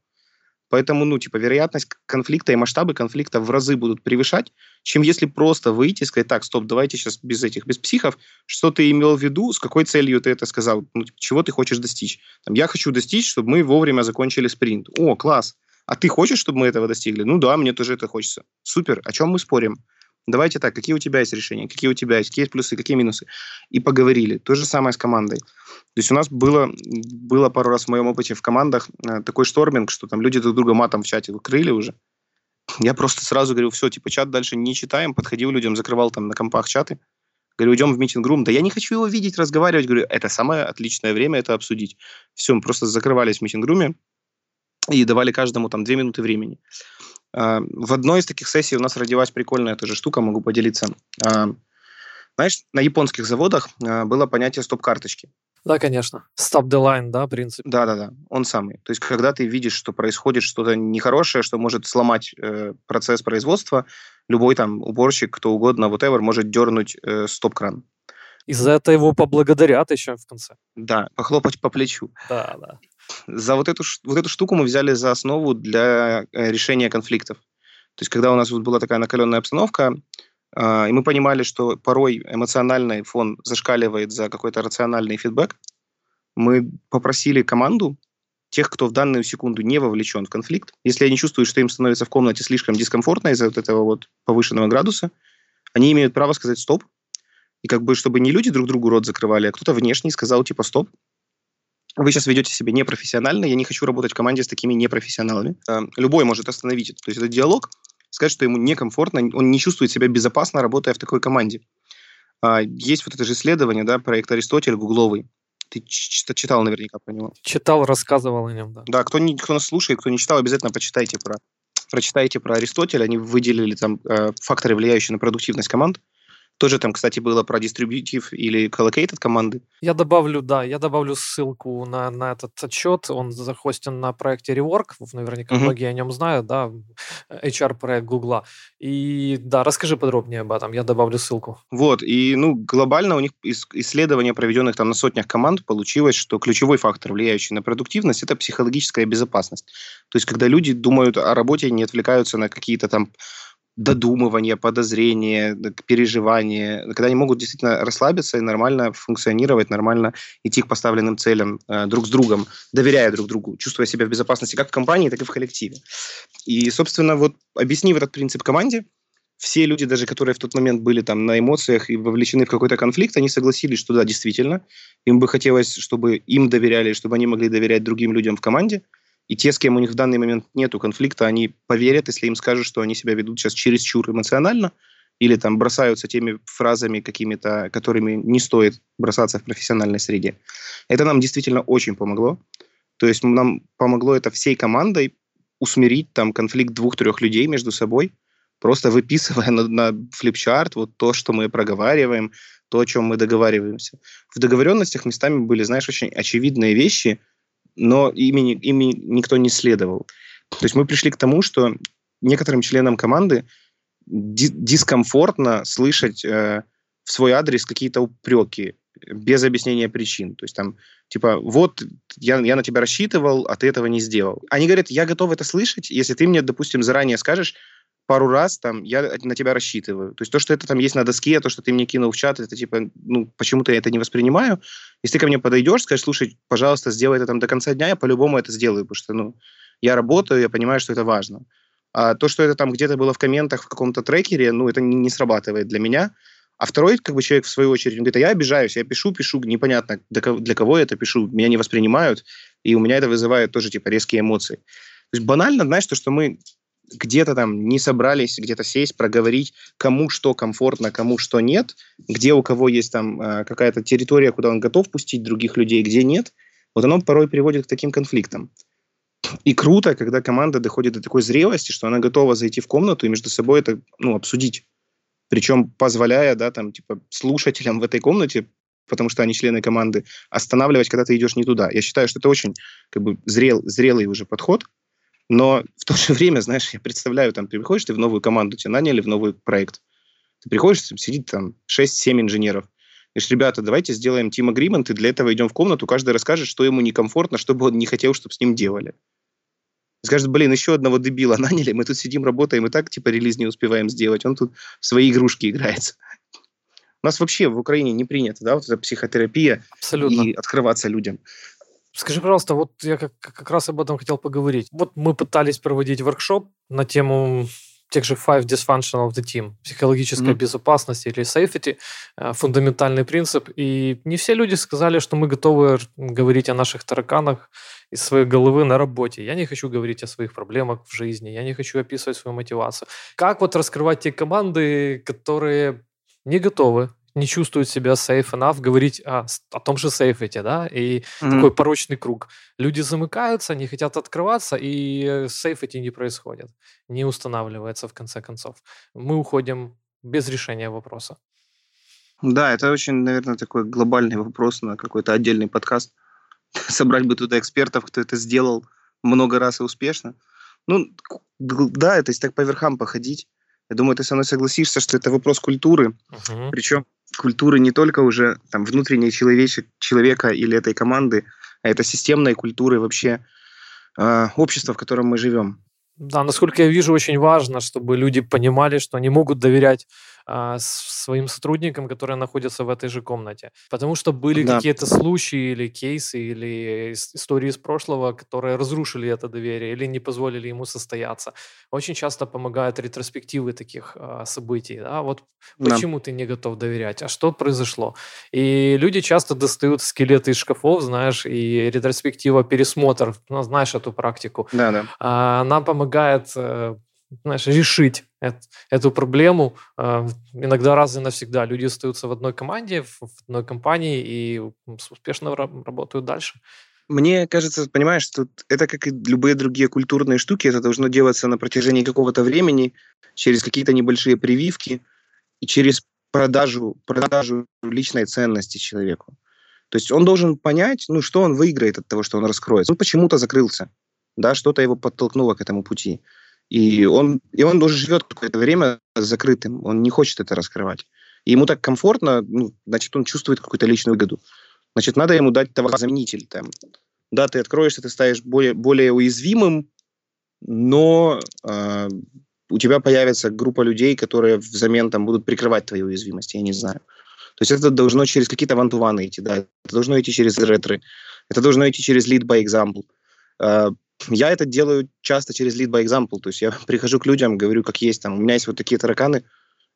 Поэтому, ну, типа, вероятность конфликта и масштабы конфликта в разы будут превышать, чем если просто выйти и сказать, так, стоп, давайте сейчас без этих, без психов, что ты имел в виду, с какой целью ты это сказал, ну, типа, чего ты хочешь достичь. Там, я хочу достичь, чтобы мы вовремя закончили спринт. О, класс. А ты хочешь, чтобы мы этого достигли? Ну да, мне тоже это хочется. Супер. О чем мы спорим? Давайте так, какие у тебя есть решения, какие у тебя есть, какие есть плюсы, какие минусы. И поговорили. То же самое с командой. То есть у нас было, было пару раз в моем опыте в командах э, такой шторминг, что там люди друг друга матом в чате крыли уже. Я просто сразу говорю, все, типа чат дальше не читаем, подходил людям, закрывал там на компах чаты. Говорю, идем в митинг-рум. Да я не хочу его видеть, разговаривать. Говорю, это самое отличное время это обсудить. Все, мы просто закрывались в митинг-руме и давали каждому там две минуты времени. А, в одной из таких сессий у нас родилась прикольная тоже штука, могу поделиться. А, знаешь, на японских заводах а, было понятие стоп-карточки. Да, конечно. Stop the line, да, принцип. Да-да-да, он самый. То есть, когда ты видишь, что происходит что-то нехорошее, что может сломать э, процесс производства, любой там уборщик, кто угодно, whatever, может дернуть э, стоп-кран. И за это его поблагодарят еще в конце. Да, похлопать по плечу. Да, да. За вот эту, вот эту штуку мы взяли за основу для э, решения конфликтов. То есть, когда у нас вот была такая накаленная обстановка, э, и мы понимали, что порой эмоциональный фон зашкаливает за какой-то рациональный фидбэк, мы попросили команду, тех, кто в данную секунду не вовлечен в конфликт, если они чувствуют, что им становится в комнате слишком дискомфортно из-за вот этого вот повышенного градуса, они имеют право сказать «стоп», и как бы, чтобы не люди друг другу рот закрывали, а кто-то внешний сказал типа «стоп», вы сейчас ведете себя непрофессионально, я не хочу работать в команде с такими непрофессионалами. Э, любой может остановить это. То есть это диалог, сказать, что ему некомфортно, он не чувствует себя безопасно, работая в такой команде. А, есть вот это же исследование, да, проект Аристотель гугловый. Ты читал наверняка про него. Читал, рассказывал о нем, да. Да, кто, не, кто нас слушает, кто не читал, обязательно почитайте про, прочитайте про Аристотеля. Они выделили там э, факторы, влияющие на продуктивность команд. Тоже там, кстати, было про дистрибьютив или collocated команды. Я добавлю, да, я добавлю ссылку на, на этот отчет. Он захостен на проекте Rework. Наверняка uh-huh. многие о нем знают, да, HR-проект Гугла. И да, расскажи подробнее об этом, я добавлю ссылку. Вот, и ну, глобально у них исследования, проведенных там на сотнях команд, получилось, что ключевой фактор, влияющий на продуктивность, это психологическая безопасность. То есть, когда люди думают о работе, не отвлекаются на какие-то там додумывание, подозрение, переживание, когда они могут действительно расслабиться и нормально функционировать, нормально идти к поставленным целям э, друг с другом, доверяя друг другу, чувствуя себя в безопасности как в компании, так и в коллективе. И, собственно, вот объяснив этот принцип команде, все люди, даже которые в тот момент были там на эмоциях и вовлечены в какой-то конфликт, они согласились, что да, действительно, им бы хотелось, чтобы им доверяли, чтобы они могли доверять другим людям в команде, и те, с кем у них в данный момент нету конфликта, они поверят, если им скажут, что они себя ведут сейчас чересчур эмоционально, или там бросаются теми фразами какими-то, которыми не стоит бросаться в профессиональной среде. Это нам действительно очень помогло. То есть нам помогло это всей командой усмирить там конфликт двух-трех людей между собой, просто выписывая на, на флипчарт вот то, что мы проговариваем, то, о чем мы договариваемся. В договоренностях местами были, знаешь, очень очевидные вещи, но ими, ими никто не следовал. То есть мы пришли к тому, что некоторым членам команды дискомфортно слышать э, в свой адрес какие-то упреки без объяснения причин. То есть там, типа, вот, я, я на тебя рассчитывал, а ты этого не сделал. Они говорят, я готов это слышать, если ты мне, допустим, заранее скажешь, пару раз там я на тебя рассчитываю. То есть то, что это там есть на доске, то, что ты мне кинул в чат, это типа, ну, почему-то я это не воспринимаю. Если ты ко мне подойдешь, скажешь, слушай, пожалуйста, сделай это там до конца дня, я по-любому это сделаю, потому что, ну, я работаю, я понимаю, что это важно. А то, что это там где-то было в комментах в каком-то трекере, ну, это не, не срабатывает для меня. А второй, как бы, человек, в свою очередь, говорит, а я обижаюсь, я пишу, пишу, непонятно, для кого, для кого я это пишу, меня не воспринимают, и у меня это вызывает тоже, типа, резкие эмоции. То есть банально, знаешь, то, что мы где-то там не собрались, где-то сесть, проговорить, кому что комфортно, кому что нет, где у кого есть там э, какая-то территория, куда он готов пустить других людей, где нет, вот оно порой приводит к таким конфликтам. И круто, когда команда доходит до такой зрелости, что она готова зайти в комнату и между собой это ну, обсудить. Причем позволяя, да, там, типа, слушателям в этой комнате потому что они члены команды, останавливать, когда ты идешь не туда. Я считаю, что это очень как бы зрел, зрелый уже подход, но в то же время, знаешь, я представляю, там, приходишь, ты в новую команду, тебя наняли в новый проект. Ты приходишь, сидит там 6-7 инженеров. Говоришь, ребята, давайте сделаем team agreement, и для этого идем в комнату, каждый расскажет, что ему некомфортно, что бы он не хотел, чтобы с ним делали. Скажет, блин, еще одного дебила наняли, мы тут сидим, работаем, и так, типа, релиз не успеваем сделать. Он тут в свои игрушки играется. У нас вообще в Украине не принято, да, вот эта психотерапия Абсолютно. и открываться людям. Скажи, пожалуйста, вот я как, как раз об этом хотел поговорить. Вот мы пытались проводить воркшоп на тему тех же Five Dysfunctional of the Team, психологическая mm-hmm. безопасность или safety, э, фундаментальный принцип. И не все люди сказали, что мы готовы говорить о наших тараканах из своей головы на работе. Я не хочу говорить о своих проблемах в жизни, я не хочу описывать свою мотивацию. Как вот раскрывать те команды, которые не готовы не чувствуют себя safe enough говорить о, о том же сейфете, да, и mm-hmm. такой порочный круг. Люди замыкаются, не хотят открываться, и сейфете не происходит, не устанавливается в конце концов. Мы уходим без решения вопроса. Да, это очень, наверное, такой глобальный вопрос на какой-то отдельный подкаст. Собрать бы туда экспертов, кто это сделал много раз и успешно. Ну, да, это если так по верхам походить. Я думаю, ты со мной согласишься, что это вопрос культуры. Uh-huh. Причем культуры не только уже там внутренней человече, человека или этой команды, а это системной культуры вообще э, общества, в котором мы живем. Да, насколько я вижу, очень важно, чтобы люди понимали, что они могут доверять а, своим сотрудникам, которые находятся в этой же комнате. Потому что были да. какие-то случаи или кейсы, или истории из прошлого, которые разрушили это доверие или не позволили ему состояться. Очень часто помогают ретроспективы таких а, событий. Да? Вот да. почему ты не готов доверять, а что произошло. И люди часто достают скелеты из шкафов, знаешь, и ретроспектива пересмотр, ну, знаешь эту практику. Да, да. А, она помогает э, знаешь, решить эту, проблему. Э, иногда раз и навсегда люди остаются в одной команде, в одной компании и успешно работают дальше. Мне кажется, понимаешь, что это как и любые другие культурные штуки, это должно делаться на протяжении какого-то времени, через какие-то небольшие прививки и через продажу, продажу личной ценности человеку. То есть он должен понять, ну, что он выиграет от того, что он раскроется. Он почему-то закрылся, да, что-то его подтолкнуло к этому пути. И он, и он уже живет какое-то время закрытым, он не хочет это раскрывать. И ему так комфортно, ну, значит, он чувствует какую-то личную выгоду. Значит, надо ему дать товарозаменитель. Там. Да, ты откроешься, ты станешь более, более уязвимым, но э, у тебя появится группа людей, которые взамен там будут прикрывать твои уязвимости, я не знаю. То есть это должно через какие-то вантуваны идти, да, это должно идти через ретры, это должно идти через lead by example. Э, я это делаю часто через lead by example, то есть я прихожу к людям, говорю, как есть, там, у меня есть вот такие тараканы,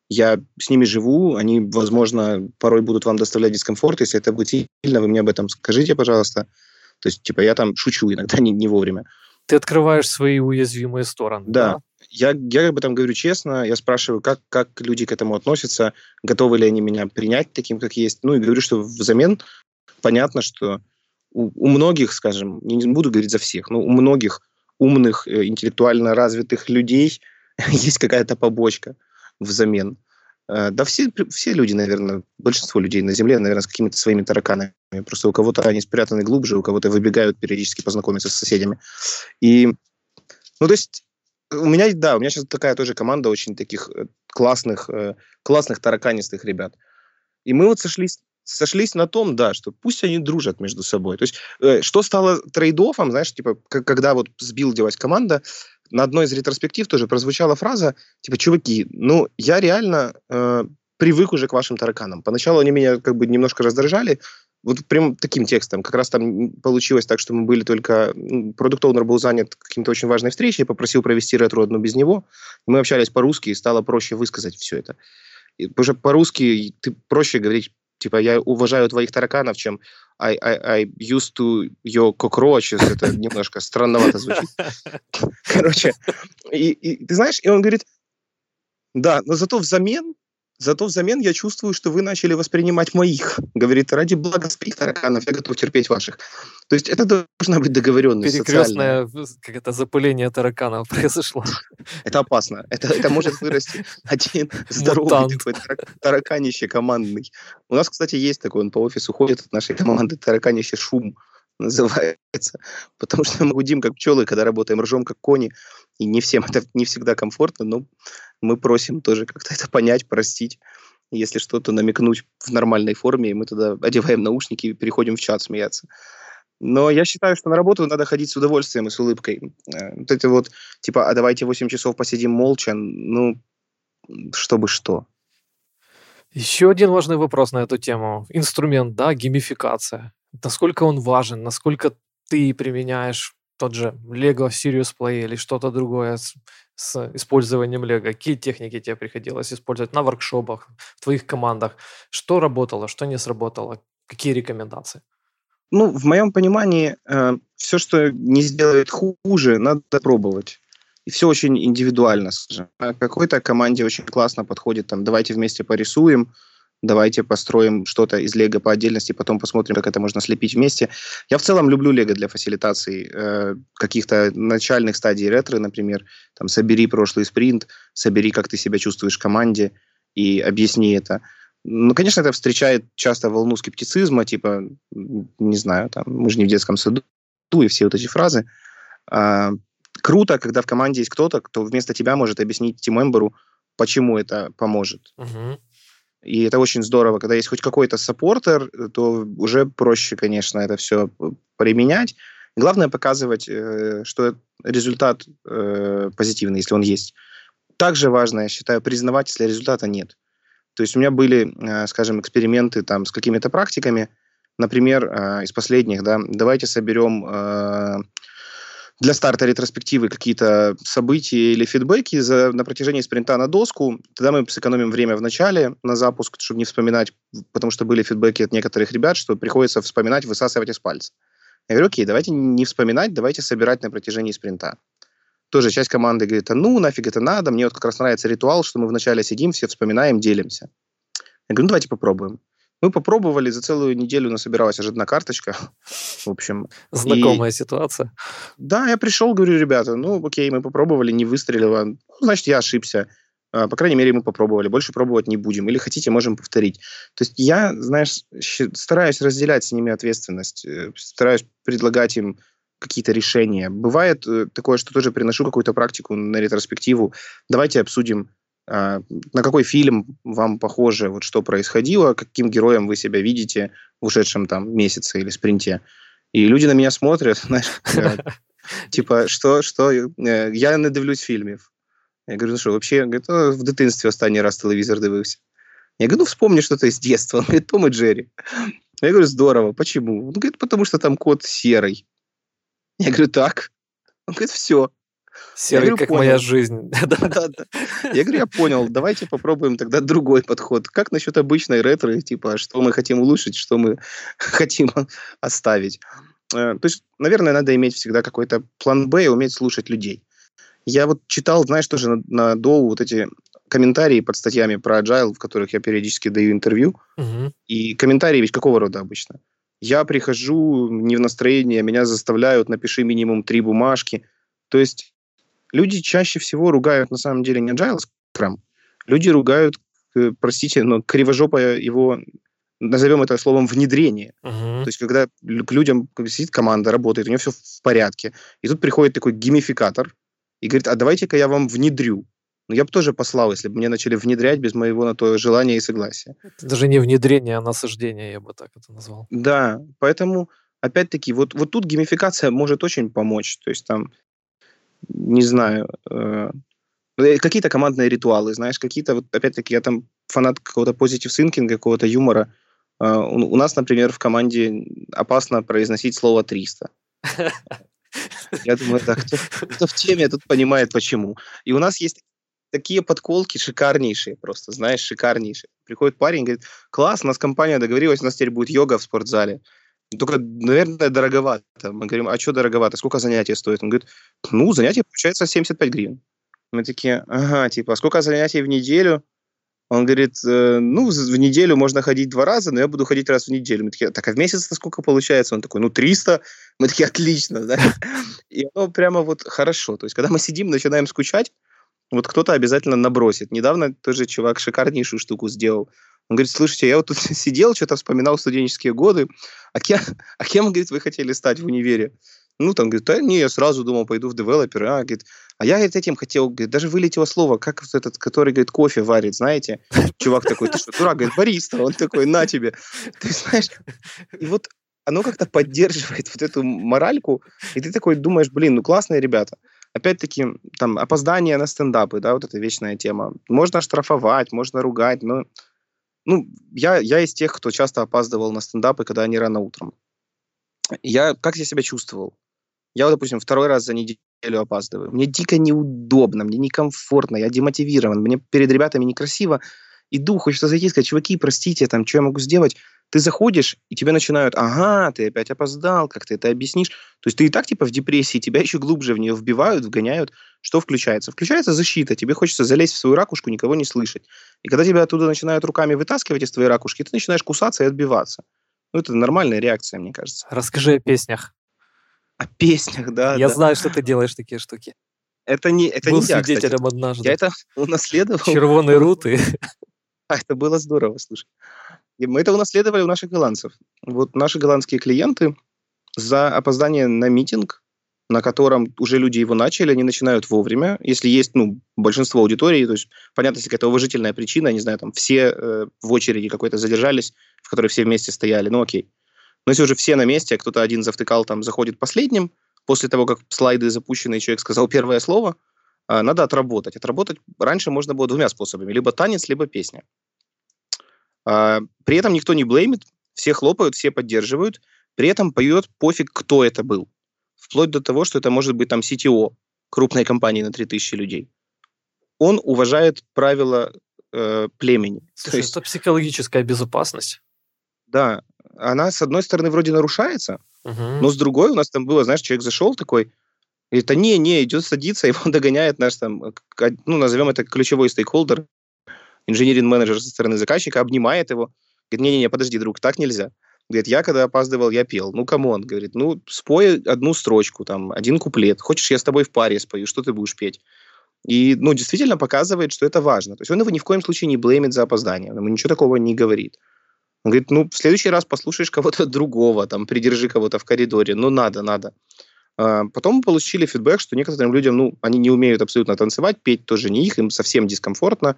я с ними живу, они, возможно, порой будут вам доставлять дискомфорт, если это будет сильно, вы мне об этом скажите, пожалуйста. То есть, типа, я там шучу иногда не, не вовремя. Ты открываешь свои уязвимые стороны. Да. да? Я, я об этом говорю честно, я спрашиваю, как, как люди к этому относятся, готовы ли они меня принять таким, как есть. Ну и говорю, что взамен понятно, что у, у многих, скажем, не буду говорить за всех, но у многих умных, э, интеллектуально развитых людей есть какая-то побочка взамен. Э, да все, все люди, наверное, большинство людей на Земле, наверное, с какими-то своими тараканами. Просто у кого-то они спрятаны глубже, у кого-то выбегают периодически познакомиться с соседями. И, ну, то есть у меня, да, у меня сейчас такая тоже команда очень таких э, классных, классных тараканистых ребят. И мы вот сошлись сошлись на том, да, что пусть они дружат между собой. То есть, э, что стало trade-off ом, знаешь, типа, когда вот сбилдилась команда, на одной из ретроспектив тоже прозвучала фраза, типа, чуваки, ну, я реально э, привык уже к вашим тараканам. Поначалу они меня как бы немножко раздражали, вот прям таким текстом. Как раз там получилось так, что мы были только... Product owner был занят каким-то очень важной встречей, попросил провести ретро одну без него. Мы общались по-русски, и стало проще высказать все это. И уже по-русски ты проще говорить типа, я уважаю твоих тараканов, чем I, I, I used to your cockroaches. Это немножко странновато звучит. Короче, и, и ты знаешь, и он говорит, да, но зато взамен Зато взамен я чувствую, что вы начали воспринимать моих. Говорит, ради блага своих тараканов я готов терпеть ваших. То есть это должна быть договоренность Перекрестное как это, запыление тараканов произошло. Это опасно. Это, это может вырасти один здоровый такой тараканище командный. У нас, кстати, есть такой, он по офису ходит от нашей команды, тараканище шум называется. Потому что мы гудим как пчелы, когда работаем, ржем как кони. И не всем это не всегда комфортно, но мы просим тоже как-то это понять, простить. Если что-то намекнуть в нормальной форме, и мы тогда одеваем наушники и переходим в чат смеяться. Но я считаю, что на работу надо ходить с удовольствием и с улыбкой. Э, вот это вот, типа, а давайте 8 часов посидим молча, ну, чтобы что. Еще один важный вопрос на эту тему. Инструмент, да, геймификация. Насколько он важен, насколько ты применяешь тот же Lego Serious Play или что-то другое с, с использованием Lego? Какие техники тебе приходилось использовать на воркшопах, в твоих командах? Что работало, что не сработало? Какие рекомендации? Ну, в моем понимании, э, все, что не сделает хуже, надо пробовать. И все очень индивидуально, скажем. А какой-то команде очень классно подходит, там, давайте вместе порисуем, давайте построим что-то из Лего по отдельности, потом посмотрим, как это можно слепить вместе. Я в целом люблю Лего для фасилитации э, каких-то начальных стадий ретро, например, там, собери прошлый спринт, собери, как ты себя чувствуешь в команде, и объясни это. Ну, конечно, это встречает часто волну скептицизма, типа, не знаю, там, мы же не в детском саду, и все вот эти фразы. А, круто, когда в команде есть кто-то, кто вместо тебя может объяснить тиммемберу, почему это поможет. Угу. И это очень здорово. Когда есть хоть какой-то саппортер, то уже проще, конечно, это все применять. Главное показывать, э, что результат э, позитивный, если он есть. Также важно, я считаю, признавать, если результата нет. То есть у меня были, э, скажем, эксперименты там с какими-то практиками, например, э, из последних, да, давайте соберем э, для старта ретроспективы какие-то события или фидбэки за, на протяжении спринта на доску. Тогда мы сэкономим время в начале на запуск, чтобы не вспоминать, потому что были фидбэки от некоторых ребят, что приходится вспоминать, высасывать из пальца. Я говорю, окей, давайте не вспоминать, давайте собирать на протяжении спринта тоже часть команды говорит, а ну, нафиг это надо, мне вот как раз нравится ритуал, что мы вначале сидим, все вспоминаем, делимся. Я говорю, ну, давайте попробуем. Мы попробовали, за целую неделю насобиралась аж одна карточка. В общем. Знакомая и... ситуация. Да, я пришел, говорю, ребята, ну, окей, мы попробовали, не выстрелило. Ну, значит, я ошибся. А, по крайней мере, мы попробовали. Больше пробовать не будем. Или хотите, можем повторить. То есть я, знаешь, стараюсь разделять с ними ответственность. Э, стараюсь предлагать им какие-то решения. Бывает э, такое, что тоже приношу какую-то практику на ретроспективу. Давайте обсудим, а, на какой фильм вам похоже, вот что происходило, каким героем вы себя видите в ушедшем там месяце или спринте. И люди на меня смотрят, знаешь, э, типа, что, что, э, я не дивлюсь фільмів. Я говорю, ну что, вообще, говорит, в дитинстве останній раз телевизор дивився. Я говорю, ну вспомни что-то из детства. Он говорит, Том и Джерри. Я говорю, здорово. Почему? Он говорит, потому что там кот серый. Я говорю, так. Он говорит, все. Серый, говорю, как понял. моя жизнь. да, да, да. Я говорю, я понял, давайте попробуем тогда другой подход. Как насчет обычной ретро, типа, что мы хотим улучшить, что мы хотим оставить. Э, то есть, наверное, надо иметь всегда какой-то план Б и уметь слушать людей. Я вот читал, знаешь, тоже на, на Доу вот эти комментарии под статьями про agile, в которых я периодически даю интервью. Угу. И комментарии ведь какого рода обычно? Я прихожу не в настроение, меня заставляют, напиши минимум три бумажки. То есть люди чаще всего ругают на самом деле не Agile Scrum, люди ругают, э, простите, но кривожопое его, назовем это словом, внедрение. Uh-huh. То есть когда к людям сидит команда, работает, у нее все в порядке, и тут приходит такой геймификатор и говорит, а давайте-ка я вам внедрю. Но я бы тоже послал, если бы мне начали внедрять без моего на то желания и согласия. Это даже не внедрение, а насаждение, я бы так это назвал. Да, поэтому, опять-таки, вот, вот тут геймификация может очень помочь. То есть там, не знаю, э, э какие-то командные ритуалы, знаешь, какие-то, вот опять-таки, я там фанат какого-то позитив синкинга, какого-то юмора. Э, у, у нас, например, в команде опасно произносить слово 300. Я думаю, да, кто, кто в теме, тут понимает, почему. И у нас есть такие подколки шикарнейшие просто, знаешь, шикарнейшие. Приходит парень, говорит, класс, у нас компания договорилась, у нас теперь будет йога в спортзале. Только, наверное, дороговато. Мы говорим, а что дороговато? Сколько занятия стоит? Он говорит, ну, занятие получается 75 гривен. Мы такие, ага, типа, а сколько занятий в неделю? Он говорит, э, ну, в неделю можно ходить два раза, но я буду ходить раз в неделю. Мы такие, так, а в месяц это сколько получается? Он такой, ну, 300. Мы такие, отлично, да. И оно прямо вот хорошо. То есть, когда мы сидим, начинаем скучать, вот кто-то обязательно набросит. Недавно тоже чувак шикарнейшую штуку сделал. Он говорит, слушайте, я вот тут сидел, что-то вспоминал студенческие годы, а кем, а кем, говорит, вы хотели стать в универе? Ну, там, говорит, да, не, я сразу думал, пойду в девелопер. А, говорит, а я, говорит, этим хотел, говорит, даже вылетело слово, как вот этот, который, говорит, кофе варит, знаете? Чувак такой, ты что, дурак? Говорит, бариста. Он такой, на тебе. Ты знаешь, и вот оно как-то поддерживает вот эту моральку, и ты такой думаешь, блин, ну классные ребята. Опять-таки, там, опоздание на стендапы, да, вот эта вечная тема. Можно штрафовать, можно ругать, но ну, я, я из тех, кто часто опаздывал на стендапы, когда они рано утром. Я, как я себя чувствовал? Я, допустим, второй раз за неделю опаздываю. Мне дико неудобно, мне некомфортно, я демотивирован, мне перед ребятами некрасиво. Иду, хочется зайти и сказать, чуваки, простите, там, что я могу сделать? Ты заходишь, и тебе начинают, ага, ты опять опоздал, как ты это объяснишь? То есть ты и так типа в депрессии, тебя еще глубже в нее вбивают, вгоняют. Что включается? Включается защита, тебе хочется залезть в свою ракушку, никого не слышать. И когда тебя оттуда начинают руками вытаскивать из твоей ракушки, ты начинаешь кусаться и отбиваться. Ну, это нормальная реакция, мне кажется. Расскажи о песнях. О песнях, да. Я да. знаю, что ты делаешь такие штуки. Это не, это Был не я, свидетелем кстати. однажды. Я это унаследовал. Червоные руты. А, это было здорово, слушай. И мы это унаследовали у наших голландцев. Вот наши голландские клиенты за опоздание на митинг, на котором уже люди его начали, они начинают вовремя. Если есть ну, большинство аудитории, то есть, понятно, если какая-то уважительная причина, не знаю, там все э, в очереди какой-то задержались, в которой все вместе стояли, ну окей. Но если уже все на месте, а кто-то один завтыкал, там, заходит последним, после того, как слайды запущены, человек сказал первое слово, э, надо отработать. Отработать раньше можно было двумя способами. Либо танец, либо песня. А, при этом никто не блеймит, все хлопают, все поддерживают, при этом поет пофиг, кто это был. Вплоть до того, что это может быть там CTO крупной компании на 3000 людей. Он уважает правила э, племени. Слушай, То есть, это психологическая безопасность. да, она, с одной стороны, вроде нарушается, Мгм. но с другой у нас там было, знаешь, человек зашел такой, а не, не, идет садиться, его догоняет наш там, ну, назовем это ключевой стейкхолдер, engineering manager со стороны заказчика, обнимает его, говорит, не-не-не, подожди, друг, так нельзя. Говорит, я когда опаздывал, я пел. Ну, come on, говорит, ну, спой одну строчку, там, один куплет. Хочешь, я с тобой в паре спою, что ты будешь петь? И, ну, действительно показывает, что это важно. То есть он его ни в коем случае не блеймит за опоздание, он ему ничего такого не говорит. Он говорит, ну, в следующий раз послушаешь кого-то другого, там, придержи кого-то в коридоре. Ну, надо, надо. А, Потом мы получили фидбэк, что некоторым людям, ну, они не умеют абсолютно танцевать, петь тоже не их, им совсем дискомфортно.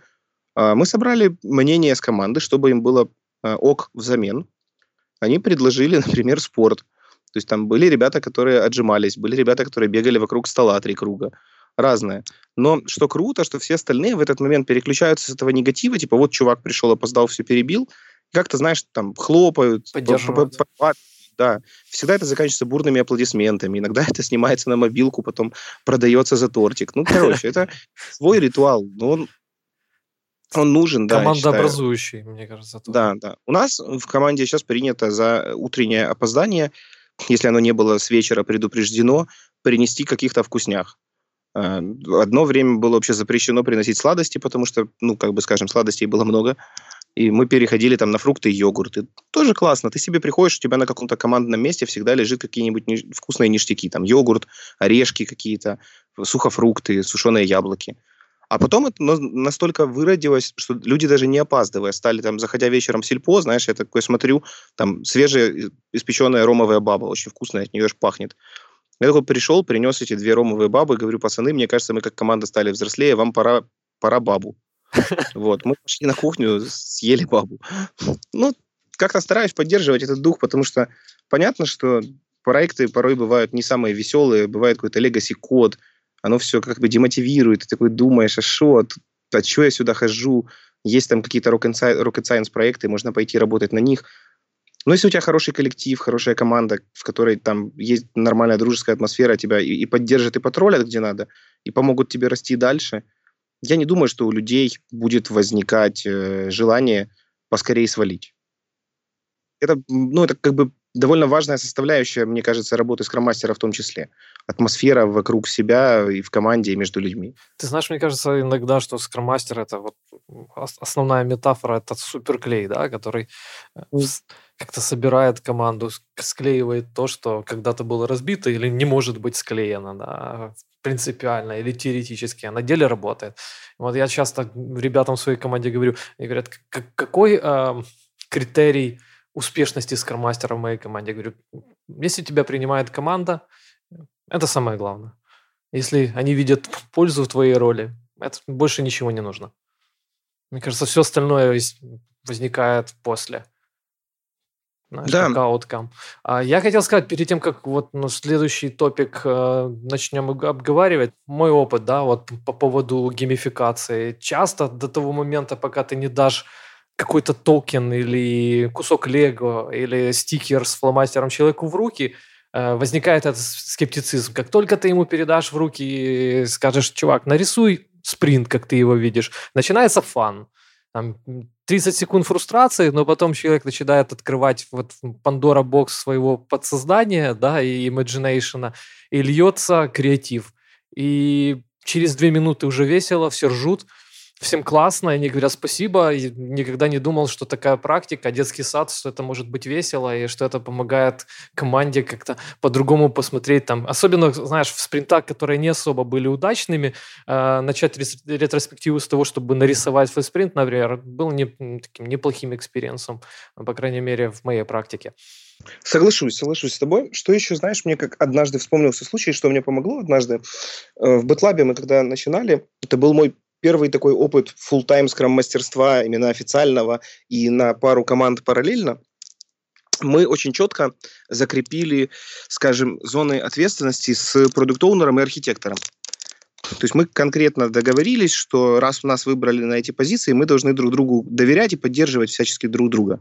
А, Мы собрали мнение с команды, чтобы им было а, ок взамен. Они предложили, например, спорт. То есть там были ребята, которые отжимались, были ребята, которые бегали вокруг стола три круга. Разное. Но что круто, что все остальные в этот момент переключаются с этого негатива, типа вот чувак пришел, опоздал, все перебил, как-то, знаешь, там хлопают, Поддерживают. да. Всегда это заканчивается бурными аплодисментами. Иногда это снимается на мобилку, потом продается за тортик. Ну, короче, это свой ритуал, но он, он нужен, да. Командообразующий, мне кажется. тоже. Да, да. У нас в команде сейчас принято за утреннее опоздание, если оно не было с вечера предупреждено, принести каких-то вкуснях. Э, Одно время было вообще запрещено приносить сладости, потому что, ну, как бы, скажем, сладостей было много. И мы переходили там на фрукты и йогурты. Тоже классно. Ты себе приходишь, у тебя на каком-то командном месте всегда лежит какие-нибудь ни- вкусные ништяки. Там йогурт, орешки какие-то, сухофрукты, сушеные яблоки. А потом это на- настолько выродилось, что люди даже не опаздывая стали там, заходя вечером в сельпо, знаешь, я такой смотрю, там свежая и- испеченная ромовая баба, очень вкусная, от нее аж пахнет. Я такой пришел, принес эти две ромовые бабы, говорю, пацаны, мне кажется, мы как команда стали взрослее, вам пора, пора бабу. Вот, мы пошли на кухню, съели бабу. Ну, как-то стараюсь поддерживать этот дух, потому что понятно, что проекты порой бывают не самые веселые, бывает какой-то legacy код, оно все как бы демотивирует, ты такой думаешь, а что, а что я сюда хожу, есть там какие-то rocket sci- rocket science проекты, можно пойти работать на них. Но если у тебя хороший коллектив, хорошая команда, в которой там есть нормальная дружеская атмосфера, тебя и, и поддержат, и потроллят где надо, и помогут тебе расти дальше, я не думаю, что у людей будет возникать э, желание поскорее свалить. Это, ну, это как бы довольно важная составляющая, мне кажется, работы скроммастера в том числе. Атмосфера вокруг себя и в команде, и между людьми. Ты знаешь, мне кажется иногда, что скроммастер это вот основная метафора, это суперклей, да, который э, как-то собирает команду, склеивает то, что когда-то было разбито или не может быть склеено, да, принципиально или теоретически, а на деле работает. Вот я часто ребятам в своей команде говорю, они говорят, какой э, критерий успешности скроммастера в моей команде? Я говорю, если тебя принимает команда, это самое главное. Если они видят пользу в твоей роли, это больше ничего не нужно. Мне кажется, все остальное возникает после знаешь, да. как outcome. А я хотел сказать, перед тем, как вот ну, следующий topic э, начнем обговаривать, мой опыт, да, вот по поводу геймификации. Часто до того момента, пока ты не дашь какой-то токен или кусок лего или стикер с фломастером человеку в руки, э, возникает этот скептицизм. Как только ты ему передашь в руки и скажешь, чувак, нарисуй спринт, как ты его видишь, начинается fun. Там 30 секунд фрустрации, но потом человек начинает открывать вот Пандора бокс своего подсознания, да, и imagination, и льется креатив. И через две минуты уже весело, все ржут, всем классно, и они говорят спасибо. И никогда не думал, что такая практика, детский сад, что это может быть весело, и что это помогает команде как-то по-другому посмотреть. Там, особенно, знаешь, в спринтах, которые не особо были удачными, э, начать ретроспективу с того, чтобы нарисовать свой спринт, например, был не, таким неплохим experience ом, по крайней мере, в моей практике. Соглашусь, соглашусь с тобой. Что еще, знаешь, мне как однажды вспомнился случай, что мне помогло однажды. Э, в BetLab е мы когда начинали, это был мой первый такой опыт full-time скрам-мастерства, именно официального, и на пару команд параллельно, мы очень четко закрепили, скажем, зоны ответственности с продукт-оунером и архитектором. То есть мы конкретно договорились, что раз нас выбрали на эти позиции, мы должны друг другу доверять и поддерживать всячески друг друга.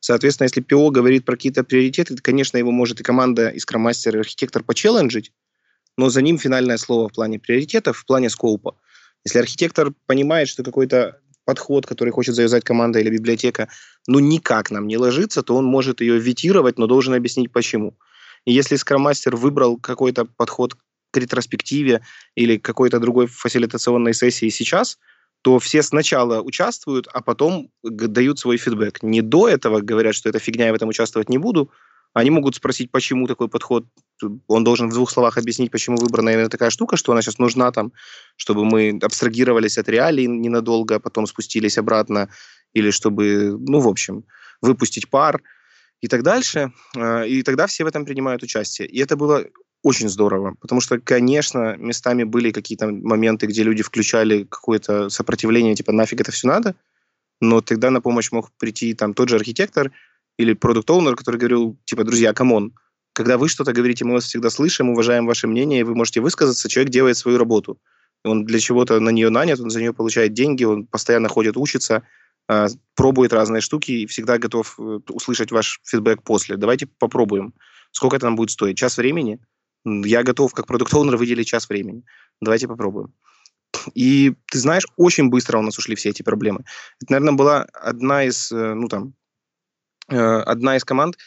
Соответственно, если ПО говорит про какие-то приоритеты, то, конечно, его может и команда, и скрам-мастер, и архитектор почелленджить, но за ним финальное слово в плане приоритетов, в плане скоупа. Если архитектор понимает, что какой-то подход, который хочет завязать команда или библиотека, ну никак нам не ложится, то он может ее витировать, но должен объяснить почему. И если скроммастер выбрал какой-то подход к ретроспективе или какой-то другой фасилитационной сессии сейчас, то все сначала участвуют, а потом дают свой фидбэк. Не до этого говорят, что это фигня, я в этом участвовать не буду, они могут спросить, почему такой подход. Он должен в двух словах объяснить, почему выбрана именно такая штука, что она сейчас нужна там, чтобы мы абстрагировались от реалий ненадолго, а потом спустились обратно, или чтобы, ну, в общем, выпустить пар и так дальше. А, и тогда все в этом принимают участие. И это было очень здорово, потому что, конечно, местами были какие-то моменты, где люди включали какое-то сопротивление, типа, нафиг это все надо, но тогда на помощь мог прийти там тот же архитектор, или product owner который говорил, типа, друзья, come on, когда вы что-то говорите, мы вас всегда слышим, уважаем ваше мнение, и вы можете высказаться, человек делает свою работу. Он для чего-то на нее нанят, он за нее получает деньги, он постоянно ходит, учится, а, пробует разные штуки и всегда готов э, услышать ваш фидбэк после. Давайте попробуем. Сколько это нам будет стоить? Час времени? Я готов как продукт оунер выделить час времени. Давайте попробуем. И ты знаешь, очень быстро у нас ушли все эти проблемы. Это, наверное, была одна из, э, ну там, Э, одна из команд,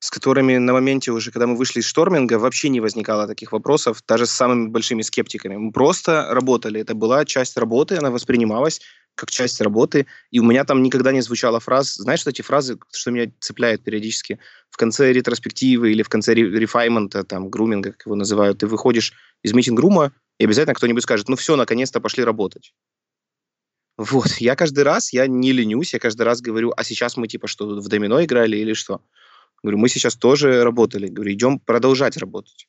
с которыми на моменте уже, когда мы вышли из шторминга, вообще не возникало таких вопросов, даже с самыми большими скептиками. Мы просто работали. Это была часть работы, она воспринималась как часть работы, и у меня там никогда не звучала фраз. Знаешь, эти фразы, что меня цепляет периодически? В конце ретроспективы или в конце рефаймента, там, груминга, как его называют, ты выходишь из митинг-рума, и обязательно кто-нибудь скажет, ну все, наконец-то пошли работать. Вот, я каждый раз, я не ленюсь, я каждый раз говорю, а сейчас мы типа что, в домино играли или что? Говорю, мы сейчас тоже работали. Говорю, идем продолжать работать.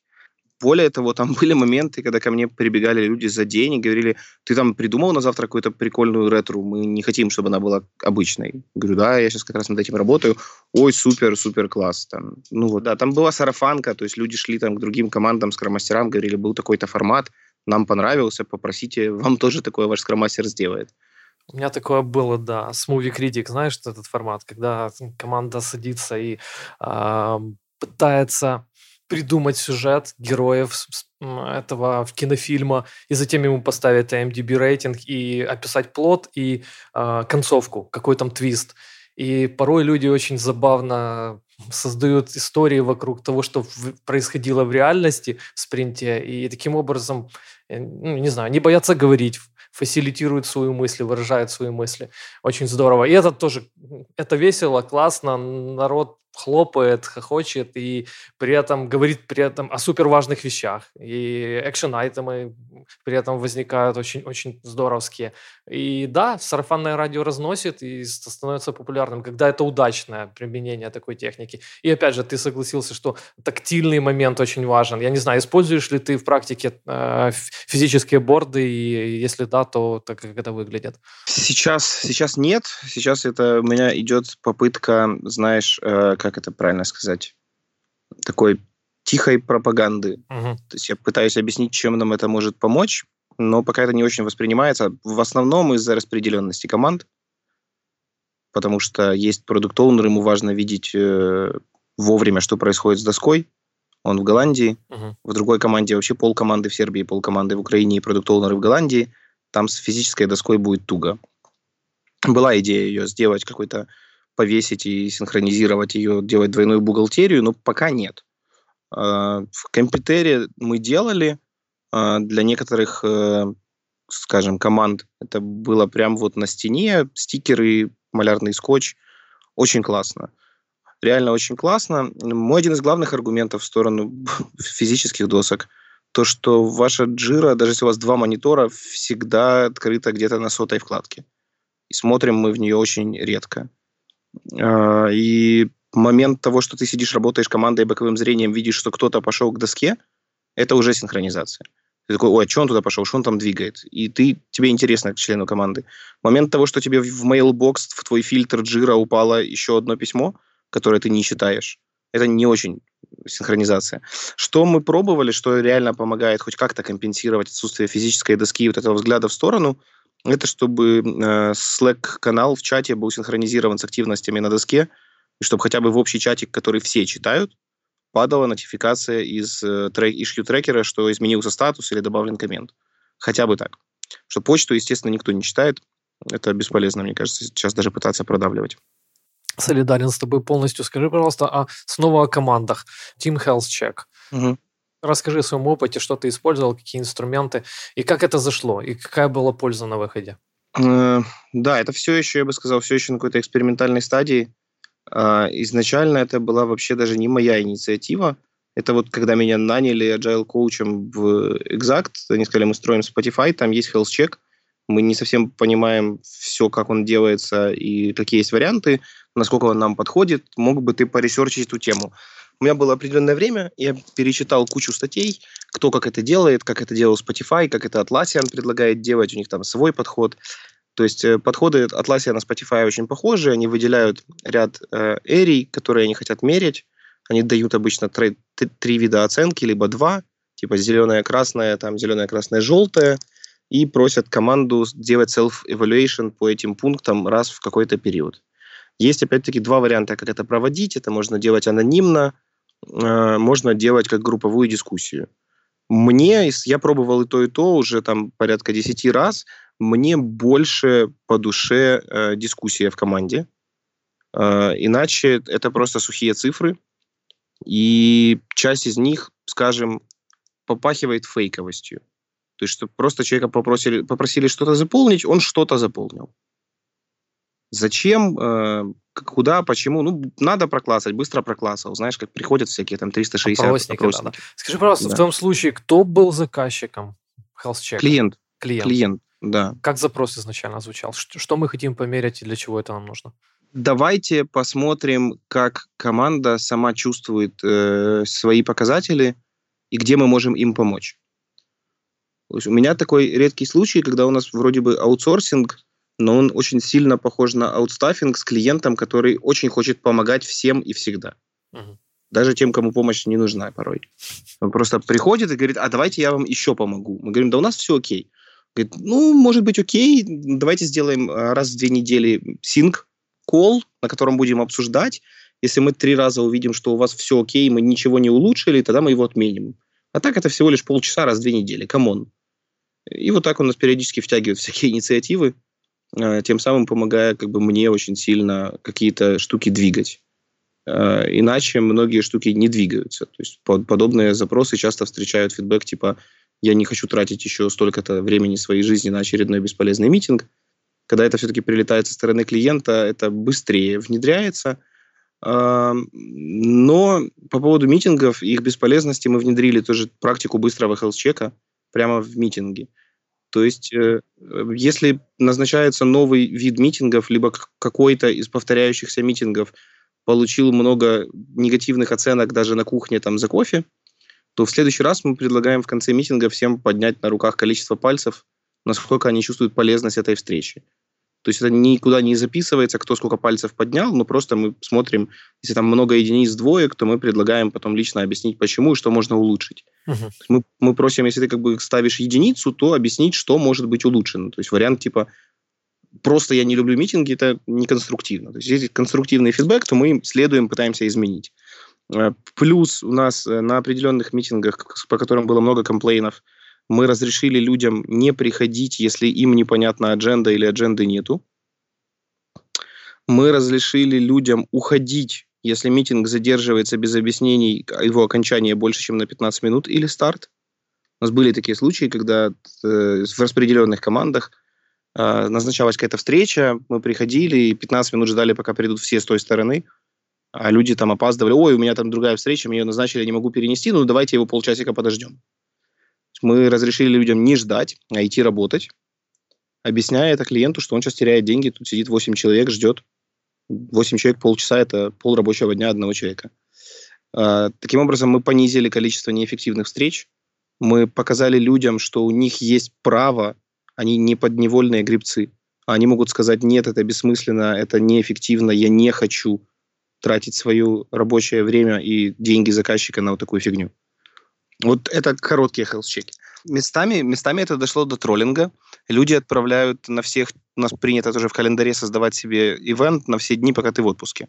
Более того, там были моменты, когда ко мне прибегали люди за день и говорили, ты там придумал на завтра какую-то прикольную ретру, мы не хотим, чтобы она была обычной. Говорю, да, я сейчас как раз над этим работаю. Ой, супер, супер класс. Там, ну вот, да, там была сарафанка, то есть люди шли там к другим командам, скромастерам, говорили, был такой-то формат, нам понравился, попросите, вам тоже такое ваш скромастер сделает. У меня такое было, да, с Movie Critic, знаешь, этот формат, когда команда садится и э, пытается придумать сюжет героев этого кинофильма, и затем ему поставить IMDb рейтинг и описать плод и э, концовку, какой там твист. И порой люди очень забавно создают истории вокруг того, что происходило в реальности в спринте, и таким образом, э, ну, не знаю, не боятся говорить, фасилитируют свои мысли, выражают свои мысли. Очень здорово. И это тоже, это весело, классно, народ хлопает, хохочет и при этом говорит при этом о супер важных вещах. И экшен-айтемы при этом возникают очень, очень здоровские. И да, сарафанное радио разносит и становится популярным, когда это удачное применение такой техники. И опять же, ты согласился, что тактильный момент очень важен. Я не знаю, используешь ли ты в практике э, физические борды, и если да, то так как это выглядит? Сейчас, сейчас нет. Сейчас это у меня идет попытка, знаешь, э, как это правильно сказать, такой тихой пропаганды. Угу. То есть я пытаюсь объяснить, чем нам это может помочь, но пока это не очень воспринимается. В основном из-за распределенности команд, потому что есть продукт оунер ему важно видеть э, вовремя, что происходит с доской. Он в Голландии, угу. в другой команде вообще пол команды в Сербии, пол команды в Украине и продукт оунеры в Голландии. Там с физической доской будет туго. Была идея ее сделать какой-то повесить и синхронизировать ее, делать двойную бухгалтерию, но пока нет. А, в компьютере мы делали а, для некоторых, э, скажем, команд. Это было прям вот на стене, стикеры, малярный скотч. Очень классно. Реально очень классно. Мой один из главных аргументов в сторону физических досок то, что ваша джира, даже если у вас два монитора, всегда открыта где-то на сотой вкладке. И смотрим мы в нее очень редко. А, и момент того, что ты сидишь, работаешь командой боковым зрением, видишь, что кто-то пошел к доске, это уже синхронизация. Ты такой, ой, а что он туда пошел, что он там двигает? И ты, тебе интересно к члену команды. Момент того, что тебе в mailbox, в твой фильтр джира упало еще одно письмо, которое ты не читаешь, это не очень синхронизация. Что мы пробовали, что реально помогает хоть как-то компенсировать отсутствие физической доски и вот этого взгляда в сторону – это чтобы э, Slack-канал в чате был синхронизирован с активностями на доске, и чтобы хотя бы в общий чатик, который все читают, падала нотификация из э, трек, issue трекера, что изменился статус или добавлен коммент. Хотя бы так. Что почту, естественно, никто не читает. Это бесполезно, мне кажется, сейчас даже пытаться продавливать. Солидарен с тобой полностью. Скажи, пожалуйста, а снова о командах. Team Health Check. Угу. Расскажи о своем опыте, что ты использовал, какие инструменты, и как это зашло, и какая была польза на выходе. Э, да, это все еще, я бы сказал, все еще на какой-то экспериментальной стадии. А, изначально это была вообще даже не моя инициатива. Это вот когда меня наняли agile коучем в Exact, они сказали, мы строим Spotify, там есть health check, мы не совсем понимаем все, как он делается и какие есть варианты, насколько он нам подходит. Мог бы ты поресерчить эту тему? У меня было определенное время, я перечитал кучу статей, кто как это делает, как это делал Spotify, как это Atlassian предлагает делать, у них там свой подход. То есть э, подходы Atlassian на Spotify очень похожи, они выделяют ряд э, эрий, которые они хотят мерить, они дают обычно три, три вида оценки, либо два, типа зеленая, красная, там зеленая, красная, желтая, и просят команду делать self-evaluation по этим пунктам раз в какой-то период. Есть, опять-таки, два варианта, как это проводить. Это можно делать анонимно, Э, можно делать как групповую дискуссию. Мне, я пробовал и то, и то уже там порядка 10 раз, мне больше по душе э, дискуссия в команде. Э, иначе это просто сухие цифры, и часть из них, скажем, попахивает фейковостью. То есть, что просто человека попросили, попросили что-то заполнить, он что-то заполнил. Зачем, э, куда, почему? Ну, надо проклассать, быстро проклассал. Знаешь, как приходят всякие там 360 опросники. Да, да. Скажи, пожалуйста, да. в том случае, кто был заказчиком health Клиент. Клиент. Клиент, да. Как запрос изначально звучал? Что, мы хотим померить и для чего это нам нужно? Давайте посмотрим, как команда сама чувствует э, свои показатели и где мы можем им помочь. у меня такой редкий случай, когда у нас вроде бы аутсорсинг – но он очень сильно похож на аутстаффинг с клиентом, который очень хочет помогать всем и всегда. Угу. Даже тем, кому помощь не нужна порой. Он просто приходит и говорит, а давайте я вам еще помогу. Мы говорим, да у нас все окей. Говорит, ну, может быть, окей, давайте сделаем а, раз в две недели sync, call, на котором будем обсуждать. Если мы три раза увидим, что у вас все окей, мы ничего не улучшили, тогда мы его отменим. А так это всего лишь полчаса раз в две недели. Come on. И вот так у нас периодически втягивают всякие инициативы тем самым помогая как бы мне очень сильно какие-то штуки двигать. Э, иначе многие штуки не двигаются. То есть подобные запросы часто встречают фидбэк типа «я не хочу тратить еще столько-то времени своей жизни на очередной бесполезный митинг». Когда это все-таки прилетает со стороны клиента, это быстрее внедряется. Но по поводу митингов их бесполезности мы внедрили тоже практику быстрого хелс-чека прямо в митинге. То есть, э, если назначается новый вид митингов, либо какой-то из повторяющихся митингов получил много негативных оценок даже на кухне там за кофе, то в следующий раз мы предлагаем в конце митинга всем поднять на руках количество пальцев, насколько они чувствуют полезность этой встречи. То есть это никуда не записывается, кто сколько пальцев поднял, но просто мы смотрим, если там много единиц двоек, то мы предлагаем потом лично объяснить, почему и что можно улучшить. Uh-huh. Мы, мы просим, если ты как бы ставишь единицу, то объяснить, что может быть улучшено. То есть вариант типа просто я не люблю митинги, это не конструктивно. То есть если конструктивный фидбэк, то мы следуем, пытаемся изменить. Э, плюс у нас э, на определенных митингах, по которым было много комплейнов, мы разрешили людям не приходить, если им непонятна адженда или адженды нету. Мы разрешили людям уходить, если митинг задерживается без объяснений, его окончание больше, чем на 15 минут или старт. У нас были такие случаи, когда э, в распределенных командах э, назначалась какая-то встреча, мы приходили и 15 минут ждали, пока придут все с той стороны, а люди там опаздывали. Ой, у меня там другая встреча, мне ее назначили, я не могу перенести, ну давайте его полчасика подождем. Мы разрешили людям не ждать, а идти работать, объясняя это клиенту, что он сейчас теряет деньги, тут сидит 8 человек, ждет. 8 человек полчаса – это пол рабочего дня одного человека. А, таким образом, мы понизили количество неэффективных встреч, мы показали людям, что у них есть право, они не подневольные грибцы. Они могут сказать, нет, это бессмысленно, это неэффективно, я не хочу тратить свое рабочее время и деньги заказчика на вот такую фигню. Вот это короткие хелс-чеки. Местами, местами это дошло до троллинга. Люди отправляют на всех, у нас принято тоже в календаре создавать себе ивент на все дни, пока ты в отпуске.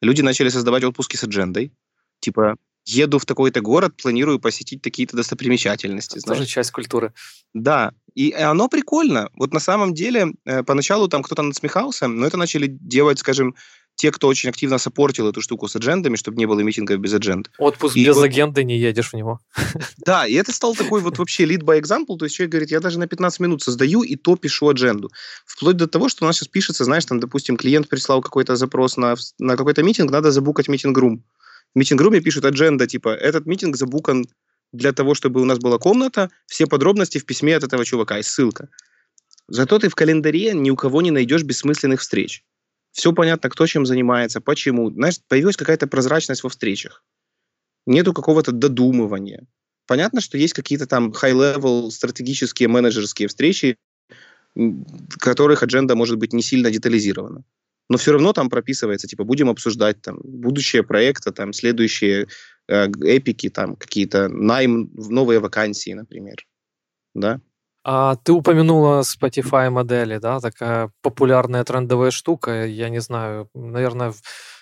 Люди начали создавать отпуски с аджендой. Типа, еду в такой-то город, планирую посетить такие-то достопримечательности. Это тоже часть культуры. Да, и оно прикольно. Вот на самом деле, э, поначалу там кто-то насмехался, но это начали делать, скажем, те, кто очень активно сопортил эту штуку с аджендами, чтобы не было митингов без адженд. Отпуск и без вот... агенды не едешь в него. Да, и это стал такой вот вообще lead by example, то есть человек говорит, я даже на 15 минут создаю и то пишу адженду. Вплоть до того, что у нас сейчас пишется, знаешь, там, допустим, клиент прислал какой-то запрос на, на какой-то митинг, надо забукать митинг-рум. В митинг-руме пишут адженда, типа, этот митинг забукан для того, чтобы у нас была комната, все подробности в письме от этого чувака и ссылка. Зато ты в календаре ни у кого не найдешь бессмысленных встреч все понятно, кто чем занимается, почему. Знаешь, появилась какая-то прозрачность во встречах. Нету какого-то додумывания. Понятно, что есть какие-то там high-level стратегические менеджерские встречи, в которых адженда может быть не сильно детализирована. Но все равно там прописывается, типа, будем обсуждать там будущее проекта, там следующие э, эпики, там какие-то найм, новые вакансии, например. Да? А ты упомянула Spotify модели, да, такая популярная трендовая штука. Я не знаю, наверное,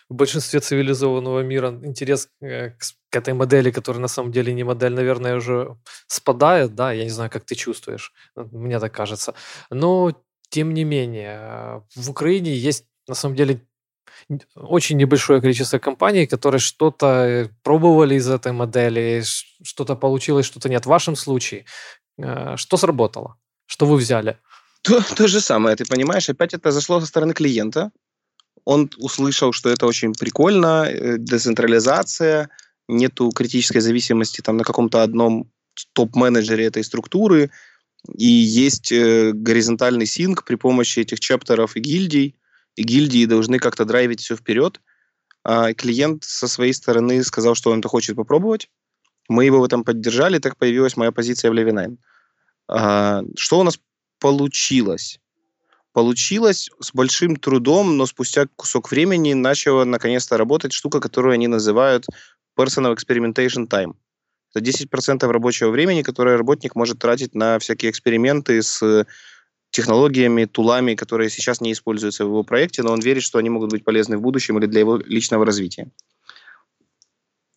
в большинстве цивилизованного мира интерес э, к, этой модели, которая на самом деле не модель, наверное, уже спадает, да, я не знаю, как ты чувствуешь, мне так кажется. Но, тем не менее, в Украине есть, на самом деле, очень небольшое количество компаний, которые что-то э, пробовали из этой модели, что-то получилось, что-то нет. В вашем случае Э, что сработало? Что вы взяли? То, то же самое, ты понимаешь, опять это зашло со стороны клиента. Он услышал, что это очень прикольно, э, децентрализация, нету критической зависимости там на каком-то одном топ-менеджере этой структуры, и есть э, горизонтальный синк при помощи этих чаптеров и гильдий, и гильдии должны как-то драйвить все вперед. А клиент со своей стороны сказал, что он это хочет попробовать. Мы его в этом поддержали, так появилась моя позиция в Левинайн. А, что у нас получилось? Получилось с большим трудом, но спустя кусок времени начала наконец-то работать штука, которую они называют Personal Experimentation Time. Это 10% рабочего времени, которое работник может тратить на всякие эксперименты с технологиями, тулами, которые сейчас не используются в его проекте, но он верит, что они могут быть полезны в будущем или для его личного развития.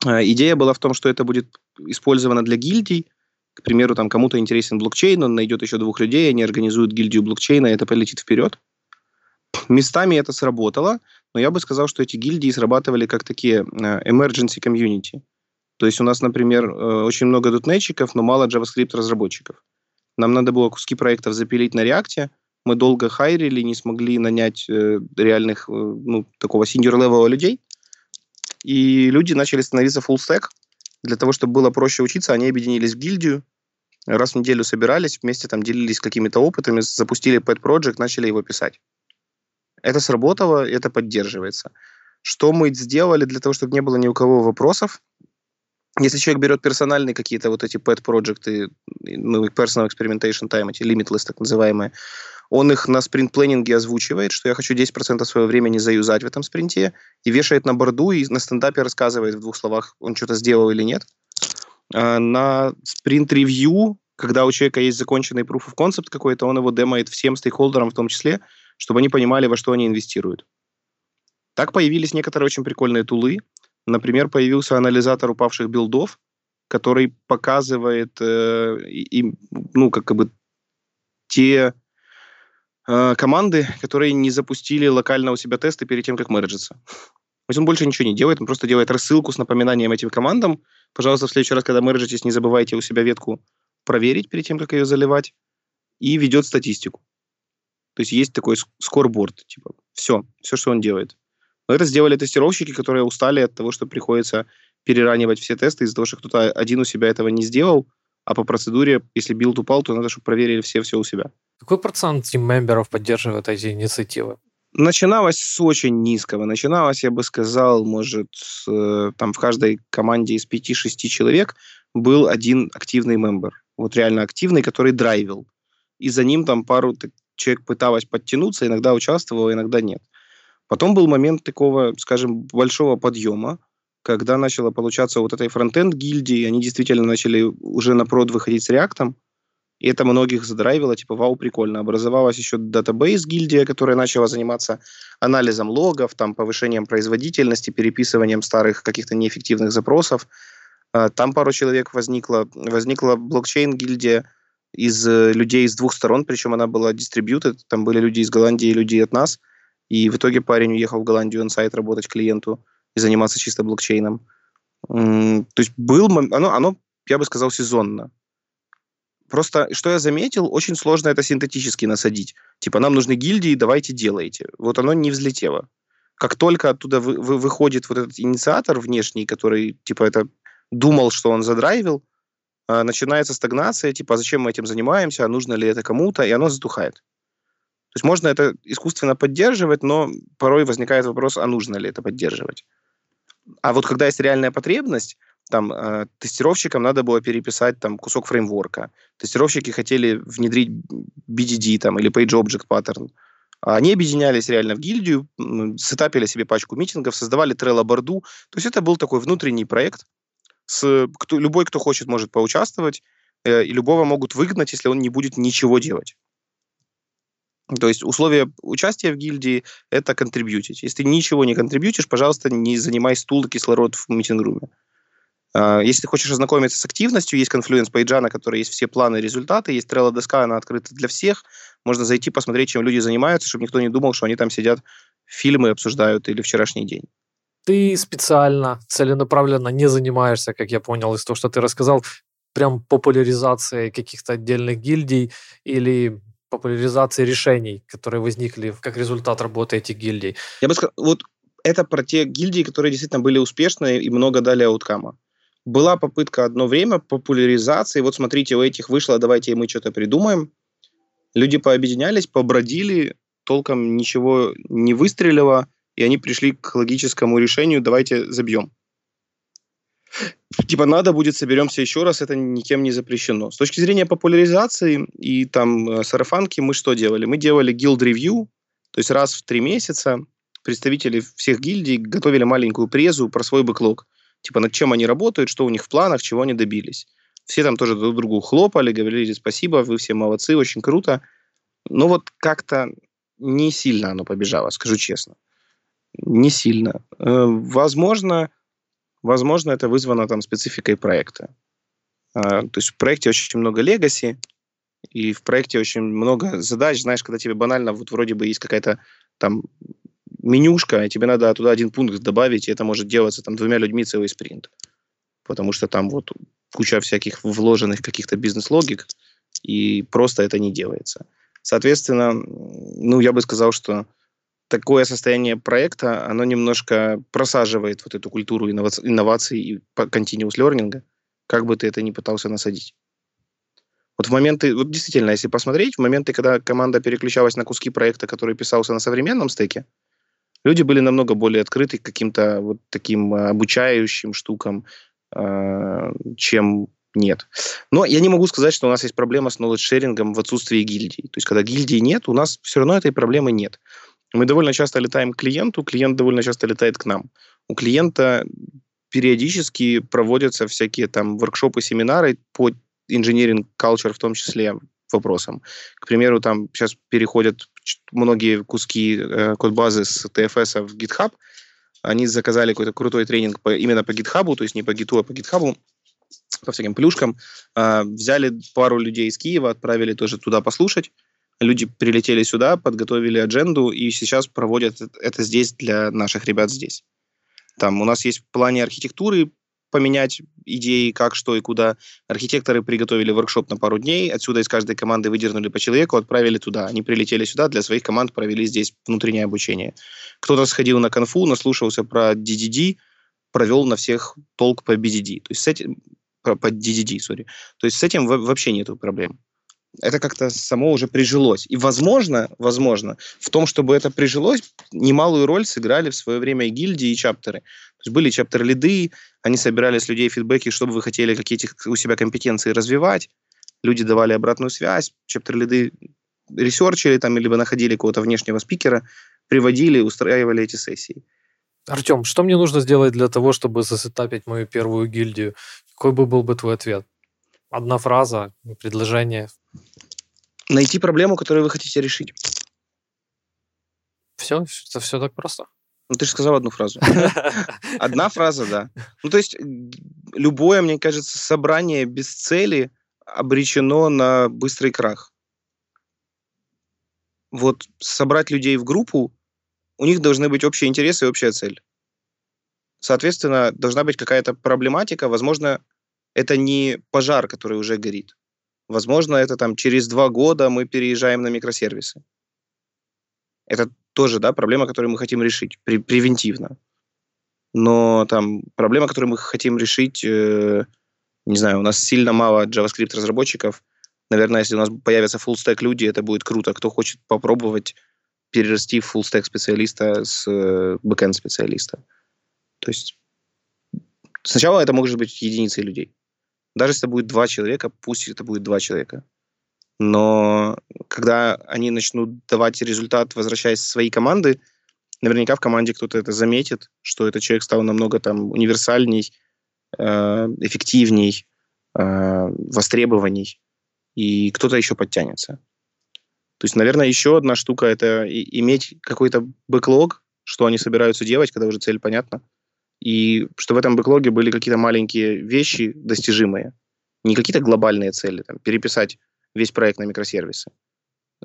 А, идея была в том, что это будет использовано для гильдий. К примеру, там кому-то интересен блокчейн, он найдет еще двух людей, они организуют гильдию блокчейна, и это полетит вперед. местами это сработало, но я бы сказал, что эти гильдии срабатывали как такие э, emergency community. То есть у нас, например, э, очень много дотнетчиков, но мало JavaScript-разработчиков. Нам надо было куски проектов запилить на React, мы долго хайрили, не смогли нанять э, реальных, ну, такого senior-level людей, и люди начали становиться full stack. Для того, чтобы было проще учиться, они объединились в гильдию, раз в неделю собирались, вместе там делились какими-то опытами, запустили pet project, начали его писать. Это сработало, это поддерживается. Что мы сделали для того, чтобы не было ни у кого вопросов? Если человек берет персональные какие-то вот эти pet проекты, ну, personal experimentation time, эти limitless так называемые, он их на спринт-планинге озвучивает, что я хочу 10% своего времени заюзать в этом спринте, и вешает на борду, и на стендапе рассказывает в двух словах, он что-то сделал или нет. А на спринт-ревью, когда у человека есть законченный proof of concept какой-то, он его демает всем стейкхолдерам в том числе, чтобы они понимали, во что они инвестируют. Так появились некоторые очень прикольные тулы. Например, появился анализатор упавших билдов, который показывает э, им, ну, как бы те э, команды, которые не запустили локально у себя тесты перед тем, как мерджиться. То есть он больше ничего не делает, он просто делает рассылку с напоминанием этим командам. Пожалуйста, в следующий раз, когда мерджитесь, не забывайте у себя ветку проверить перед тем, как ее заливать, и ведет статистику. То есть есть такой scoreboard, типа, все, все, что он делает. Но это сделали тестировщики, которые устали от того, что приходится переранивать все тесты из-за того, что кто-то один у себя этого не сделал, а по процедуре, если build упал, то надо, чтобы проверили все все у себя. Какой процент team member ов поддерживает эти инициативы? Начиналось с очень низкого. Начиналось, я бы сказал, может, э, там в каждой команде из 5-6 человек был один активный мембер. Вот реально активный, который драйвил. И за ним там пару человек пыталась подтянуться, иногда участвовала, иногда нет. Потом был момент такого, скажем, большого подъема, когда начало получаться вот этой фронтенд гильдии, они действительно начали уже на прод выходить с реактом, и это многих задрайвило, типа, вау, прикольно. Образовалась еще датабейс гильдия, которая начала заниматься анализом логов, там, повышением производительности, переписыванием старых каких-то неэффективных запросов. А, там пару человек возникло. Возникла блокчейн-гильдия, из э, людей с двух сторон, причем она была distributed, там были люди из Голландии и люди от нас, и в итоге парень уехал в Голландию на сайт работать клиенту и заниматься чисто блокчейном. То есть был, оно, оно, я бы сказал, сезонно. Просто, что я заметил, очень сложно это синтетически насадить. Типа, нам нужны гильдии, давайте делайте. Вот оно не взлетело. Как только оттуда вы, вы, выходит вот этот инициатор внешний, который, типа, это думал, что он задрайвил, а, начинается стагнация, типа, а зачем мы этим занимаемся, а нужно ли это кому-то, и оно затухает. То есть можно это искусственно поддерживать, но порой возникает вопрос, а нужно ли это поддерживать. А вот когда есть реальная потребность, там э, тестировщикам надо было переписать там кусок фреймворка. Тестировщики хотели внедрить BDD там, или Page Object Pattern. Они объединялись реально в гильдию, сетапили себе пачку митингов, создавали Trello-борду. То есть это был такой внутренний проект, с, кто, любой, кто хочет, может поучаствовать, э, и любого могут выгнать, если он не будет ничего делать. То есть условия участия в гильдии – это контрибьютить. Если ты ничего не контрибьютишь, пожалуйста, не занимай стул и кислород в митинг-руме. Uh, если ты хочешь ознакомиться с активностью, есть Confluence Page, на которой есть все планы и результаты, есть Trello доска, она открыта для всех. Можно зайти, посмотреть, чем люди занимаются, чтобы никто не думал, что они там сидят, фильмы обсуждают или вчерашний день ты специально, целенаправленно не занимаешься, как я понял из того, что ты рассказал, прям популяризацией каких-то отдельных гильдий или популяризацией решений, которые возникли как результат работы этих гильдий. Я бы сказал, вот это про те гильдии, которые действительно были успешны и много дали ауткама. Была попытка одно время популяризации. Вот смотрите, у этих вышло, давайте мы что-то придумаем. Люди пообъединялись, побродили, толком ничего не выстрелило и они пришли к логическому решению, давайте забьем. Типа надо будет, соберемся еще раз, это никем не запрещено. С точки зрения популяризации и там э, сарафанки мы что делали? Мы делали review, то есть раз в три месяца представители всех гильдий готовили маленькую презу про свой бэклог. Типа над чем они работают, что у них в планах, чего они добились. Все там тоже друг другу хлопали, говорили спасибо, вы все молодцы, очень круто. Но вот как-то не сильно оно побежало, скажу честно. Не сильно. Э, возможно, возможно, это вызвано там спецификой проекта. А, то есть в проекте очень много легаси, и в проекте очень много задач. Знаешь, когда тебе банально, вот вроде бы есть какая-то там менюшка, и тебе надо туда один пункт добавить, и это может делаться там двумя людьми целый спринт. Потому что там вот куча всяких вложенных каких-то бизнес-логик, и просто это не делается. Соответственно, ну, я бы сказал, что такое состояние проекта, оно немножко просаживает вот эту культуру инноваций и continuous learning, как бы ты это ни пытался насадить. Вот в моменты, вот действительно, если посмотреть, в моменты, когда команда переключалась на куски проекта, который писался на современном стеке, люди были намного более открыты к каким-то вот таким э, обучающим штукам, э, чем нет. Но я не могу сказать, что у нас есть проблема с knowledge-шерингом в отсутствии гильдии. То есть, когда гильдии нет, у нас все равно этой проблемы нет. Мы довольно часто летаем к клиенту, клиент довольно часто летает к нам. У клиента периодически проводятся всякие там воркшопы, семинары по engineering culture в том числе вопросам. К примеру, там сейчас переходят многие куски э, код-базы с TFS в GitHub. Они заказали какой-то крутой тренинг по, именно по GitHub, то есть не по Git, а по GitHub, по всяким плюшкам. Э, взяли пару людей из Киева, отправили тоже туда послушать. Люди прилетели сюда, подготовили адженду и сейчас проводят это здесь для наших ребят здесь. Там у нас есть в плане архитектуры поменять идеи, как, что и куда. Архитекторы приготовили воркшоп на пару дней, отсюда из каждой команды выдернули по человеку, отправили туда. Они прилетели сюда, для своих команд провели здесь внутреннее обучение. Кто-то сходил на конфу, наслушался про DDD, провел на всех толк по BDD. То есть с этим, по, DDD, sorry. То есть с этим вообще нету проблем это как-то само уже прижилось. И, возможно, возможно, в том, чтобы это прижилось, немалую роль сыграли в свое время и гильдии, и чаптеры. То есть были чаптер-лиды, они собирали с людей фидбэки, чтобы вы хотели какие-то у себя компетенции развивать. Люди давали обратную связь, чаптер-лиды ресерчили там, либо находили какого-то внешнего спикера, приводили, устраивали эти сессии. Артем, что мне нужно сделать для того, чтобы засетапить мою первую гильдию? Какой бы был бы твой ответ? Одна фраза, предложение. Найти проблему, которую вы хотите решить. Все? Это все так просто? Ну, ты же сказал одну фразу. Одна фраза, да. Ну, то есть любое, мне кажется, собрание без цели обречено на быстрый крах. Вот собрать людей в группу, у них должны быть общие интересы и общая цель. Соответственно, должна быть какая-то проблематика, возможно, это не пожар, который уже горит. Возможно, это там через два года мы переезжаем на микросервисы. Это тоже, да, проблема, которую мы хотим решить при, превентивно. Но там проблема, которую мы хотим решить, э, не знаю, у нас сильно мало JavaScript разработчиков. Наверное, если у нас появятся full stack люди, это будет круто. Кто хочет попробовать перерасти в full stack специалиста с э, backend специалиста. То есть сначала это может быть единицей людей. Даже если будет два человека, пусть это будет два человека. Но когда они начнут давать результат, возвращаясь в свои команды, наверняка в команде кто-то это заметит, что этот человек стал намного там универсальней, э, эффективней, э, востребованней, и кто-то еще подтянется. То есть, наверное, еще одна штука – это иметь какой-то бэклог, что они собираются делать, когда уже цель понятна и что в этом бэклоге были какие-то маленькие вещи достижимые, не какие-то глобальные цели, там, переписать весь проект на микросервисы.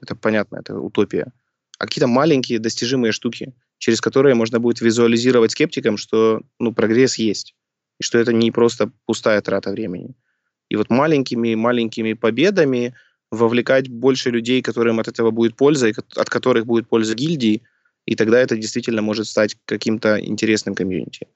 Это понятно, это утопия. А какие-то маленькие достижимые штуки, через которые можно будет визуализировать скептикам, что ну, прогресс есть, и что это не просто пустая трата времени. И вот маленькими-маленькими победами вовлекать больше людей, которым от этого будет польза, и от которых будет польза гильдии, и тогда это действительно может стать каким-то интересным комьюнити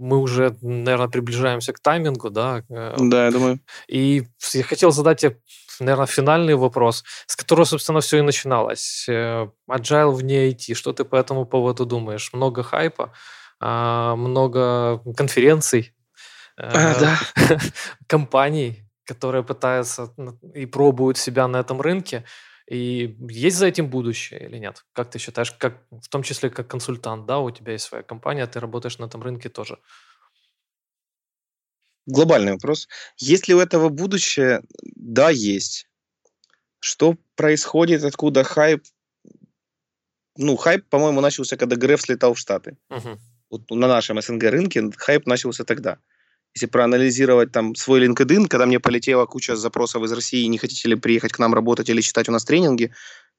мы уже, наверное, приближаемся к таймингу, да? Э, да, я думаю. И я хотел задать тебе, наверное, финальный вопрос, с которого, собственно, все и начиналось. Э, agile вне IT. Что ты по этому поводу думаешь? Много хайпа, а, много конференций, а, да. компаний, которые пытаются и пробуют себя на этом рынке. И есть за этим будущее или нет? Как ты считаешь, как, в том числе как консультант, да, у тебя есть своя компания, ты работаешь на этом рынке тоже. Глобальный вопрос. Есть ли у этого будущее? Да, есть. Что происходит, откуда хайп? Ну, хайп, по-моему, начался, когда Греф слетал в Штаты. Угу. Вот на нашем СНГ рынке хайп начался тогда если проанализировать там свой LinkedIn, когда мне полетела куча запросов из России, не хотите ли приехать к нам работать или читать у нас тренинги,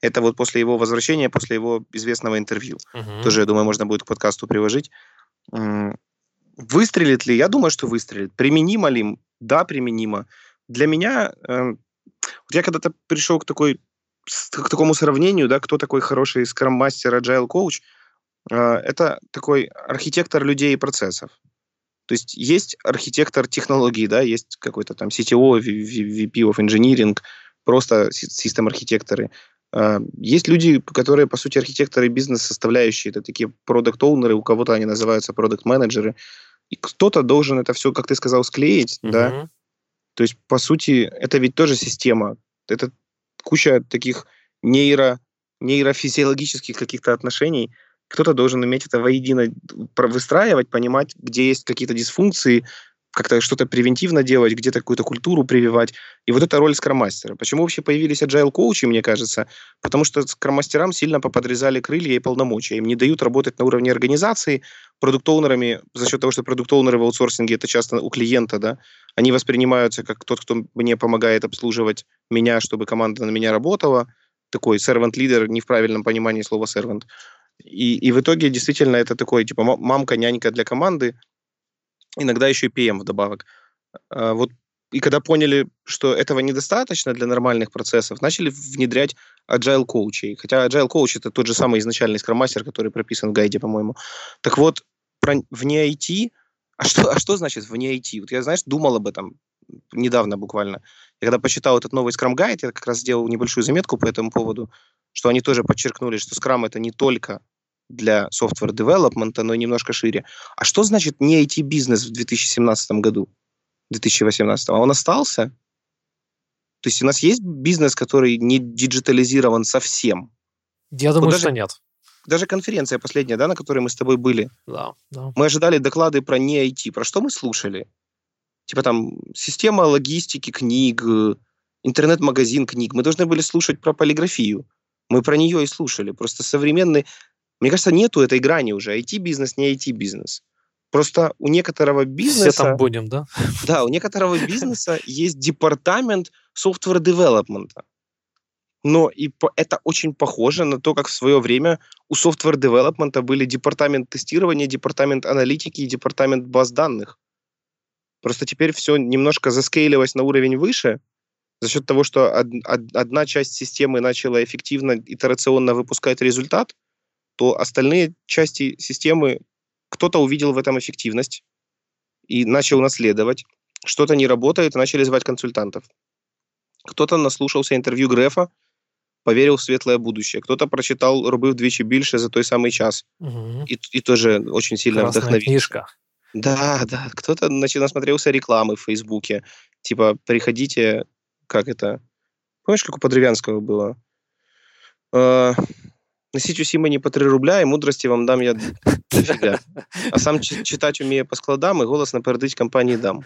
Это вот после его возвращения, после его известного интервью. Угу. Тоже, я думаю, можно будет к подкасту приложить. Выстрелит ли? Я думаю, что выстрелит. Применимо ли? Да, применимо. Для меня... Э, вот я когда-то пришел к такой к такому сравнению, да, кто такой хороший скрам-мастер, agile коуч, э, это такой архитектор людей и процессов. То есть есть архитектор технологий, да, есть какой-то там CTO, VP of Engineering, просто систем-архитекторы. А, есть люди, которые, по сути, архитекторы бизнес-составляющие, это такие продукт-оунеры, у кого-то они называются продукт-менеджеры. И кто-то должен это все, как ты сказал, склеить, uh-huh. да. То есть, по сути, это ведь тоже система. Это куча таких нейро, нейрофизиологических каких-то отношений. Кто-то должен уметь это воедино выстраивать, понимать, где есть какие-то дисфункции, как-то что-то превентивно делать, где-то какую-то культуру прививать. И вот эта роль скроммастера. Почему вообще появились agile коучи, мне кажется? Потому что скроммастерам сильно поподрезали крылья и полномочия. Им не дают работать на уровне организации. Продукт-оунерами, за счет того, что продукт-оунеры в аутсорсинге это часто у клиента, да, они воспринимаются как тот, кто мне помогает обслуживать меня, чтобы команда на меня работала. Такой servant-лидер, не в правильном понимании слова servant. И, и в итоге действительно это такой, типа, мамка, нянька для команды, иногда еще и PM вдобавок. А, вот и когда поняли, что этого недостаточно для нормальных процессов, начали внедрять agile коучей. Хотя agile коуч это тот же самый изначальный скроммастер, который прописан в гайде, по-моему. Так вот, про, вне IT, а что, а что значит вне IT? Вот я, знаешь, думал об этом недавно буквально. Я когда почитал этот новый Scrum Guide, я как раз сделал небольшую заметку по этому поводу, что они тоже подчеркнули, что Scrum это не только для software development, но немножко шире. А что значит не IT-бизнес в 2017 году, 2018? А он остался? То есть у нас есть бизнес, который не диджитализирован совсем? Я думаю, вот даже, что нет. Даже конференция последняя, да, на которой мы с тобой были. Да, да. Мы ожидали доклады про не IT. Про что мы слушали? Типа там система логистики книг, интернет-магазин книг. Мы должны были слушать про полиграфию. Мы про нее и слушали. Просто современный мне кажется, нету этой грани уже. IT-бизнес, не IT-бизнес. Просто у некоторого бизнеса... Все там будем, да? Да, у некоторого бизнеса есть департамент software девелопмента. Но и по, это очень похоже на то, как в свое время у software девелопмента были департамент тестирования, департамент аналитики и департамент баз данных. Просто теперь все немножко заскейлилось на уровень выше за счет того, что од, од, одна часть системы начала эффективно, итерационно выпускать результат, то остальные части системы кто-то увидел в этом эффективность и начал наследовать. Что-то не работает, и начали звать консультантов. Кто-то наслушался интервью Грефа, поверил в светлое будущее. Кто-то прочитал «Робив двічі більше» за той самый час. Угу. И, и тоже очень сильно Красная вдохновился. книжка. Да, да. Кто-то значит, насмотрелся рекламы в Фейсбуке. Типа, приходите, как это... Помнишь, как у Подревянского было? Э, Носить усі мені по 3 рубля, і мудрості вам дам я дофига. А сам читать умею по складам, и голос напердить компании дам.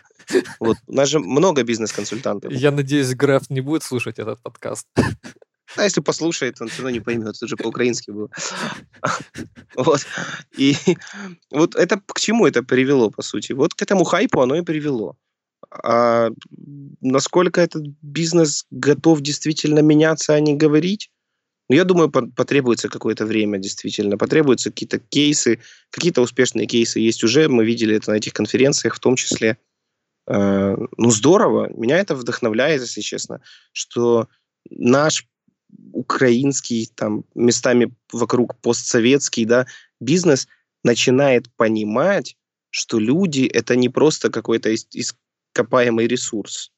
Вот. У нас же много бизнес-консультантов. Я надеюсь, Граф не будет слушать этот подкаст. А если послушает, он все равно не поймет, это же по-украински было. Вот. И вот это к чему это привело, по сути? Вот к этому хайпу оно и привело. А насколько этот бизнес готов действительно меняться, а не говорить, ну, я думаю, потребуется какое-то время, действительно. Потребуются какие-то кейсы. Какие-то успешные кейсы есть уже. Мы видели это на этих конференциях в том числе. Э, ну, здорово. Меня это вдохновляет, если честно, что наш украинский, там, местами вокруг постсоветский, да, бизнес начинает понимать, что люди — это не просто какой-то ископаемый ресурс,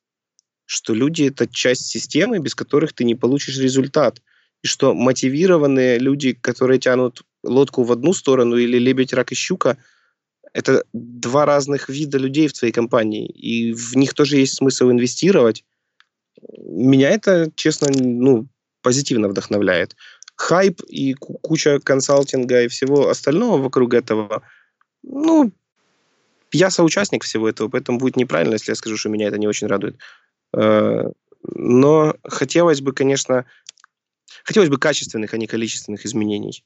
что люди — это часть системы, без которых ты не получишь результат — что мотивированные люди, которые тянут лодку в одну сторону, или лебедь, рак и щука, это два разных вида людей в твоей компании, и в них тоже есть смысл инвестировать. Меня это, честно, ну, позитивно вдохновляет. Хайп и куча консалтинга и всего остального вокруг этого, ну, я соучастник всего этого, поэтому будет неправильно, если я скажу, что меня это не очень радует. Э, но хотелось бы, конечно, Хотелось бы качественных, а не количественных изменений.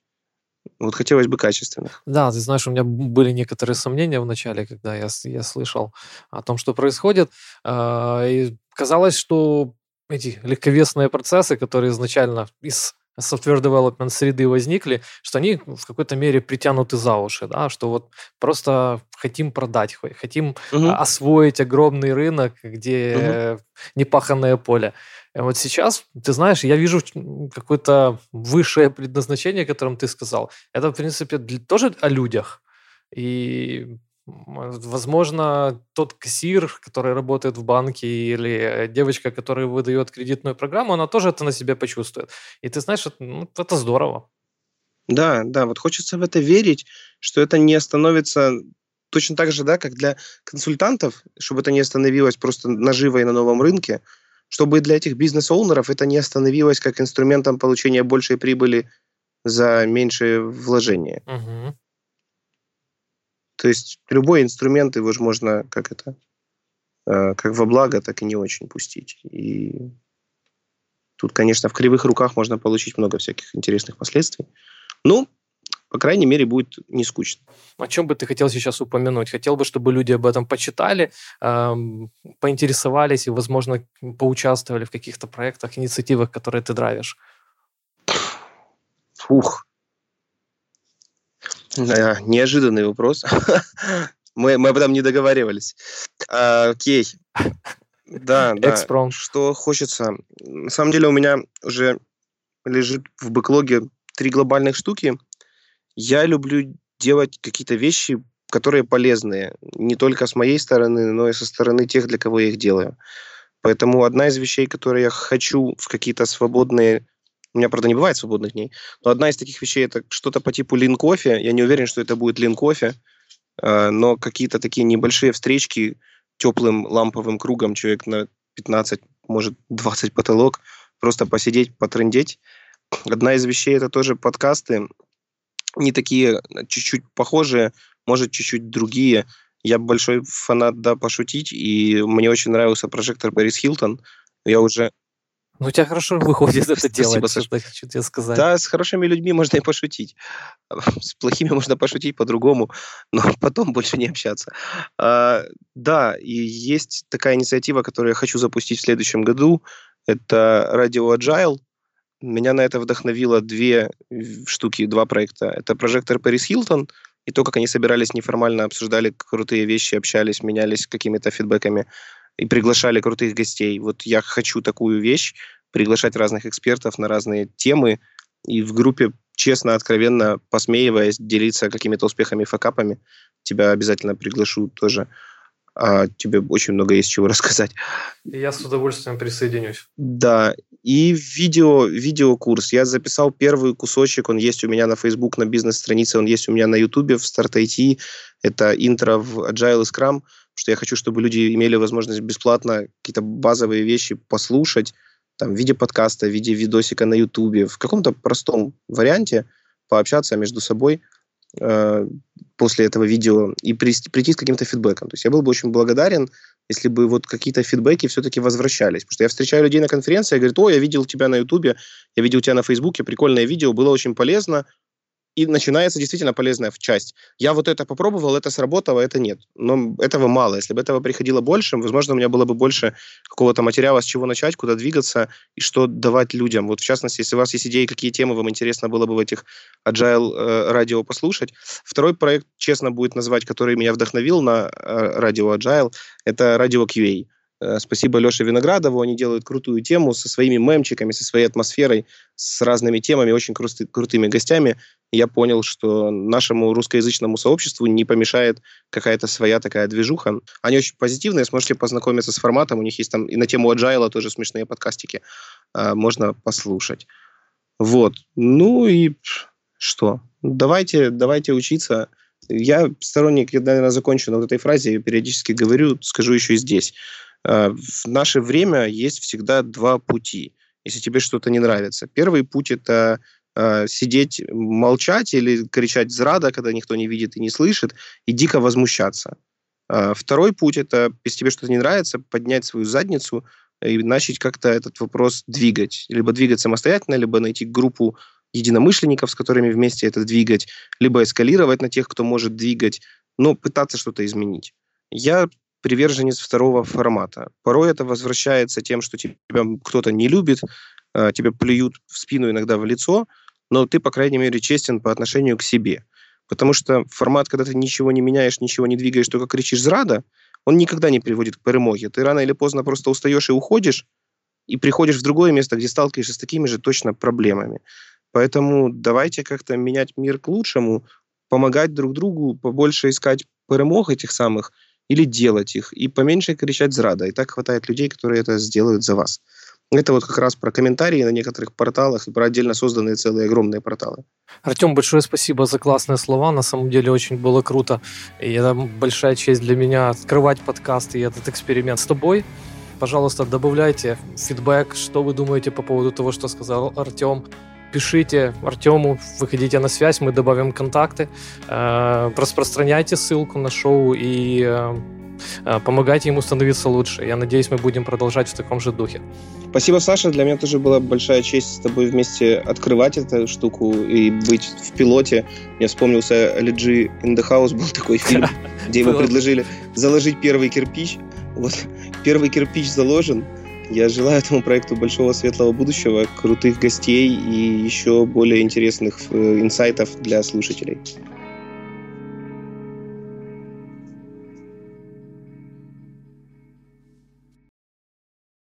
Вот хотелось бы качественных. Да, ты знаешь, у меня были некоторые сомнения в начале, когда я, я слышал о том, что происходит. А, и казалось, что эти легковесные процессы, которые изначально из software development среды возникли, что они в какой-то мере притянуты за уши, да, что вот просто хотим продать, хотим угу. освоить огромный рынок, где угу. непаханное поле. И вот сейчас, ты знаешь, я вижу какое-то высшее предназначение, о котором ты сказал. Это, в принципе, тоже о людях. И Возможно, тот кассир, который работает в банке, или девочка, которая выдает кредитную программу, она тоже это на себе почувствует. И ты знаешь, это, ну, это здорово. Да, да, вот хочется в это верить, что это не становится точно так же, да, как для консультантов, чтобы это не остановилось просто наживой на новом рынке, чтобы для этих бизнес-оунеров это не остановилось как инструментом получения большей прибыли за меньшее вложение. Угу. То есть любой инструмент его же можно, как это, э, как во благо, так и не очень пустить. И тут, конечно, в кривых руках можно получить много всяких интересных последствий. Ну, по крайней мере, будет не скучно. О чем бы ты хотел сейчас упомянуть? Хотел бы, чтобы люди об этом почитали, эм, поинтересовались и, возможно, поучаствовали в каких-то проектах, инициативах, которые ты драйвишь? Фух. Да, неожиданный вопрос. мы, мы об этом не договаривались. А, окей. Да, да. Экспром. Что хочется. На самом деле у меня уже лежит в бэклоге три глобальных штуки. Я люблю делать какие-то вещи, которые полезные. Не только с моей стороны, но и со стороны тех, для кого я их делаю. Поэтому одна из вещей, которые я хочу в какие-то свободные у меня, правда, не бывает свободных дней. Но одна из таких вещей это что-то по типу лин-кофе. Я не уверен, что это будет лин-кофе, э, но какие-то такие небольшие встречки теплым ламповым кругом, человек на 15, может, 20 потолок, просто посидеть, потрындеть. Одна из вещей это тоже подкасты. Не такие, чуть-чуть похожие, может, чуть-чуть другие. Я большой фанат, да, пошутить, и мне очень нравился прожектор Пэрис Хилтон. Я уже ну, у тебя хорошо выходит это делать, хочу тебе сказать. Да, с хорошими людьми можно и пошутить. С плохими можно пошутить по-другому, но потом больше не общаться. А, да, и есть такая инициатива, которую я хочу запустить в следующем году. Это Radio Agile. Меня на это вдохновило две штуки, два проекта. Это прожектор Пэрис Хилтон и то, как они собирались неформально, обсуждали крутые вещи, общались, менялись какими-то фидбэками и приглашали крутых гостей. Вот я хочу такую вещь, приглашать разных экспертов на разные темы и в группе честно, откровенно, посмеиваясь, делиться какими-то успехами, факапами. Тебя обязательно приглашу тоже. А тебе очень много есть чего рассказать. Я с удовольствием присоединюсь. Да, и видео, видеокурс. Я записал первый кусочек, он есть у меня на Facebook, на бизнес-странице, он есть у меня на YouTube в Start IT. Это интро в Agile и Scrum что я хочу, чтобы люди имели возможность бесплатно какие-то базовые вещи послушать, там, в виде подкаста, в виде видосика на Ютубе, в каком-то простом варианте пообщаться между собой э, после этого видео и прийти, прийти с каким-то фидбэком. То есть я был бы очень благодарен, если бы вот какие-то фидбэки все-таки возвращались. Потому что я встречаю людей на конференции, и говорят, о, я видел тебя на Ютубе, я видел тебя на Фейсбуке, прикольное видео, было очень полезно, и начинается действительно полезная часть. Я вот это попробовал, это сработало, это нет. Но этого мало. Если бы этого приходило больше, возможно, у меня было бы больше какого-то материала, с чего начать, куда двигаться и что давать людям. Вот в частности, если у вас есть идеи, какие темы вам интересно было бы в этих agile э, радио послушать. Второй проект, честно будет назвать, который меня вдохновил на э, радио agile, это радио QA. Э, спасибо Леше Виноградову, они делают крутую тему со своими мемчиками, со своей атмосферой, с разными темами, очень крути, крутыми гостями. Я понял, что нашему русскоязычному сообществу не помешает какая-то своя такая движуха. Они очень позитивные, сможете познакомиться с форматом, у них есть там и на тему agile тоже смешные подкастики, э, можно послушать. Вот. Ну и что? Давайте, давайте учиться. Я сторонник, я, наверное, закончу на вот этой фразе, периодически говорю, скажу еще и здесь в наше время есть всегда два пути, если тебе что-то не нравится. Первый путь – это э, сидеть, молчать или кричать «зрада», когда никто не видит и не слышит, и дико возмущаться. Э, второй путь – это, если тебе что-то не нравится, поднять свою задницу и начать как-то этот вопрос двигать. Либо двигать самостоятельно, либо найти группу единомышленников, с которыми вместе это двигать, либо эскалировать на тех, кто может двигать, но пытаться что-то изменить. Я приверженец второго формата. Порой это возвращается тем, что тебя кто-то не любит, э, тебе плюют в спину иногда в лицо, но ты, по крайней мере, честен по отношению к себе. Потому что формат, когда ты ничего не меняешь, ничего не двигаешь, только кричишь «зрада», он никогда не приводит к перемоге. Ты рано или поздно просто устаешь и уходишь, и приходишь в другое место, где сталкиваешься с такими же точно проблемами. Поэтому давайте как-то менять мир к лучшему, помогать друг другу, побольше искать перемог этих самых или делать их, и поменьше кричать «зрада». И так хватает людей, которые это сделают за вас. Это вот как раз про комментарии на некоторых порталах и про отдельно созданные целые огромные порталы. Артем, большое спасибо за классные слова. На самом деле очень было круто. И это большая честь для меня открывать подкаст и этот эксперимент с тобой. Пожалуйста, добавляйте фидбэк, что вы думаете по поводу того, что сказал Артем пишите Артему, выходите на связь, мы добавим контакты, э, распространяйте ссылку на шоу и э, э, помогайте ему становиться лучше. Я надеюсь, мы будем продолжать в таком же духе. Спасибо, Саша. Для меня тоже была большая честь с тобой вместе открывать эту штуку и быть в пилоте. Я вспомнился LG in the House, был такой фильм, где ему предложили заложить первый кирпич. Вот первый кирпич заложен, я желаю этому проекту большого светлого будущего, крутых гостей и еще более интересных э, инсайтов для слушателей.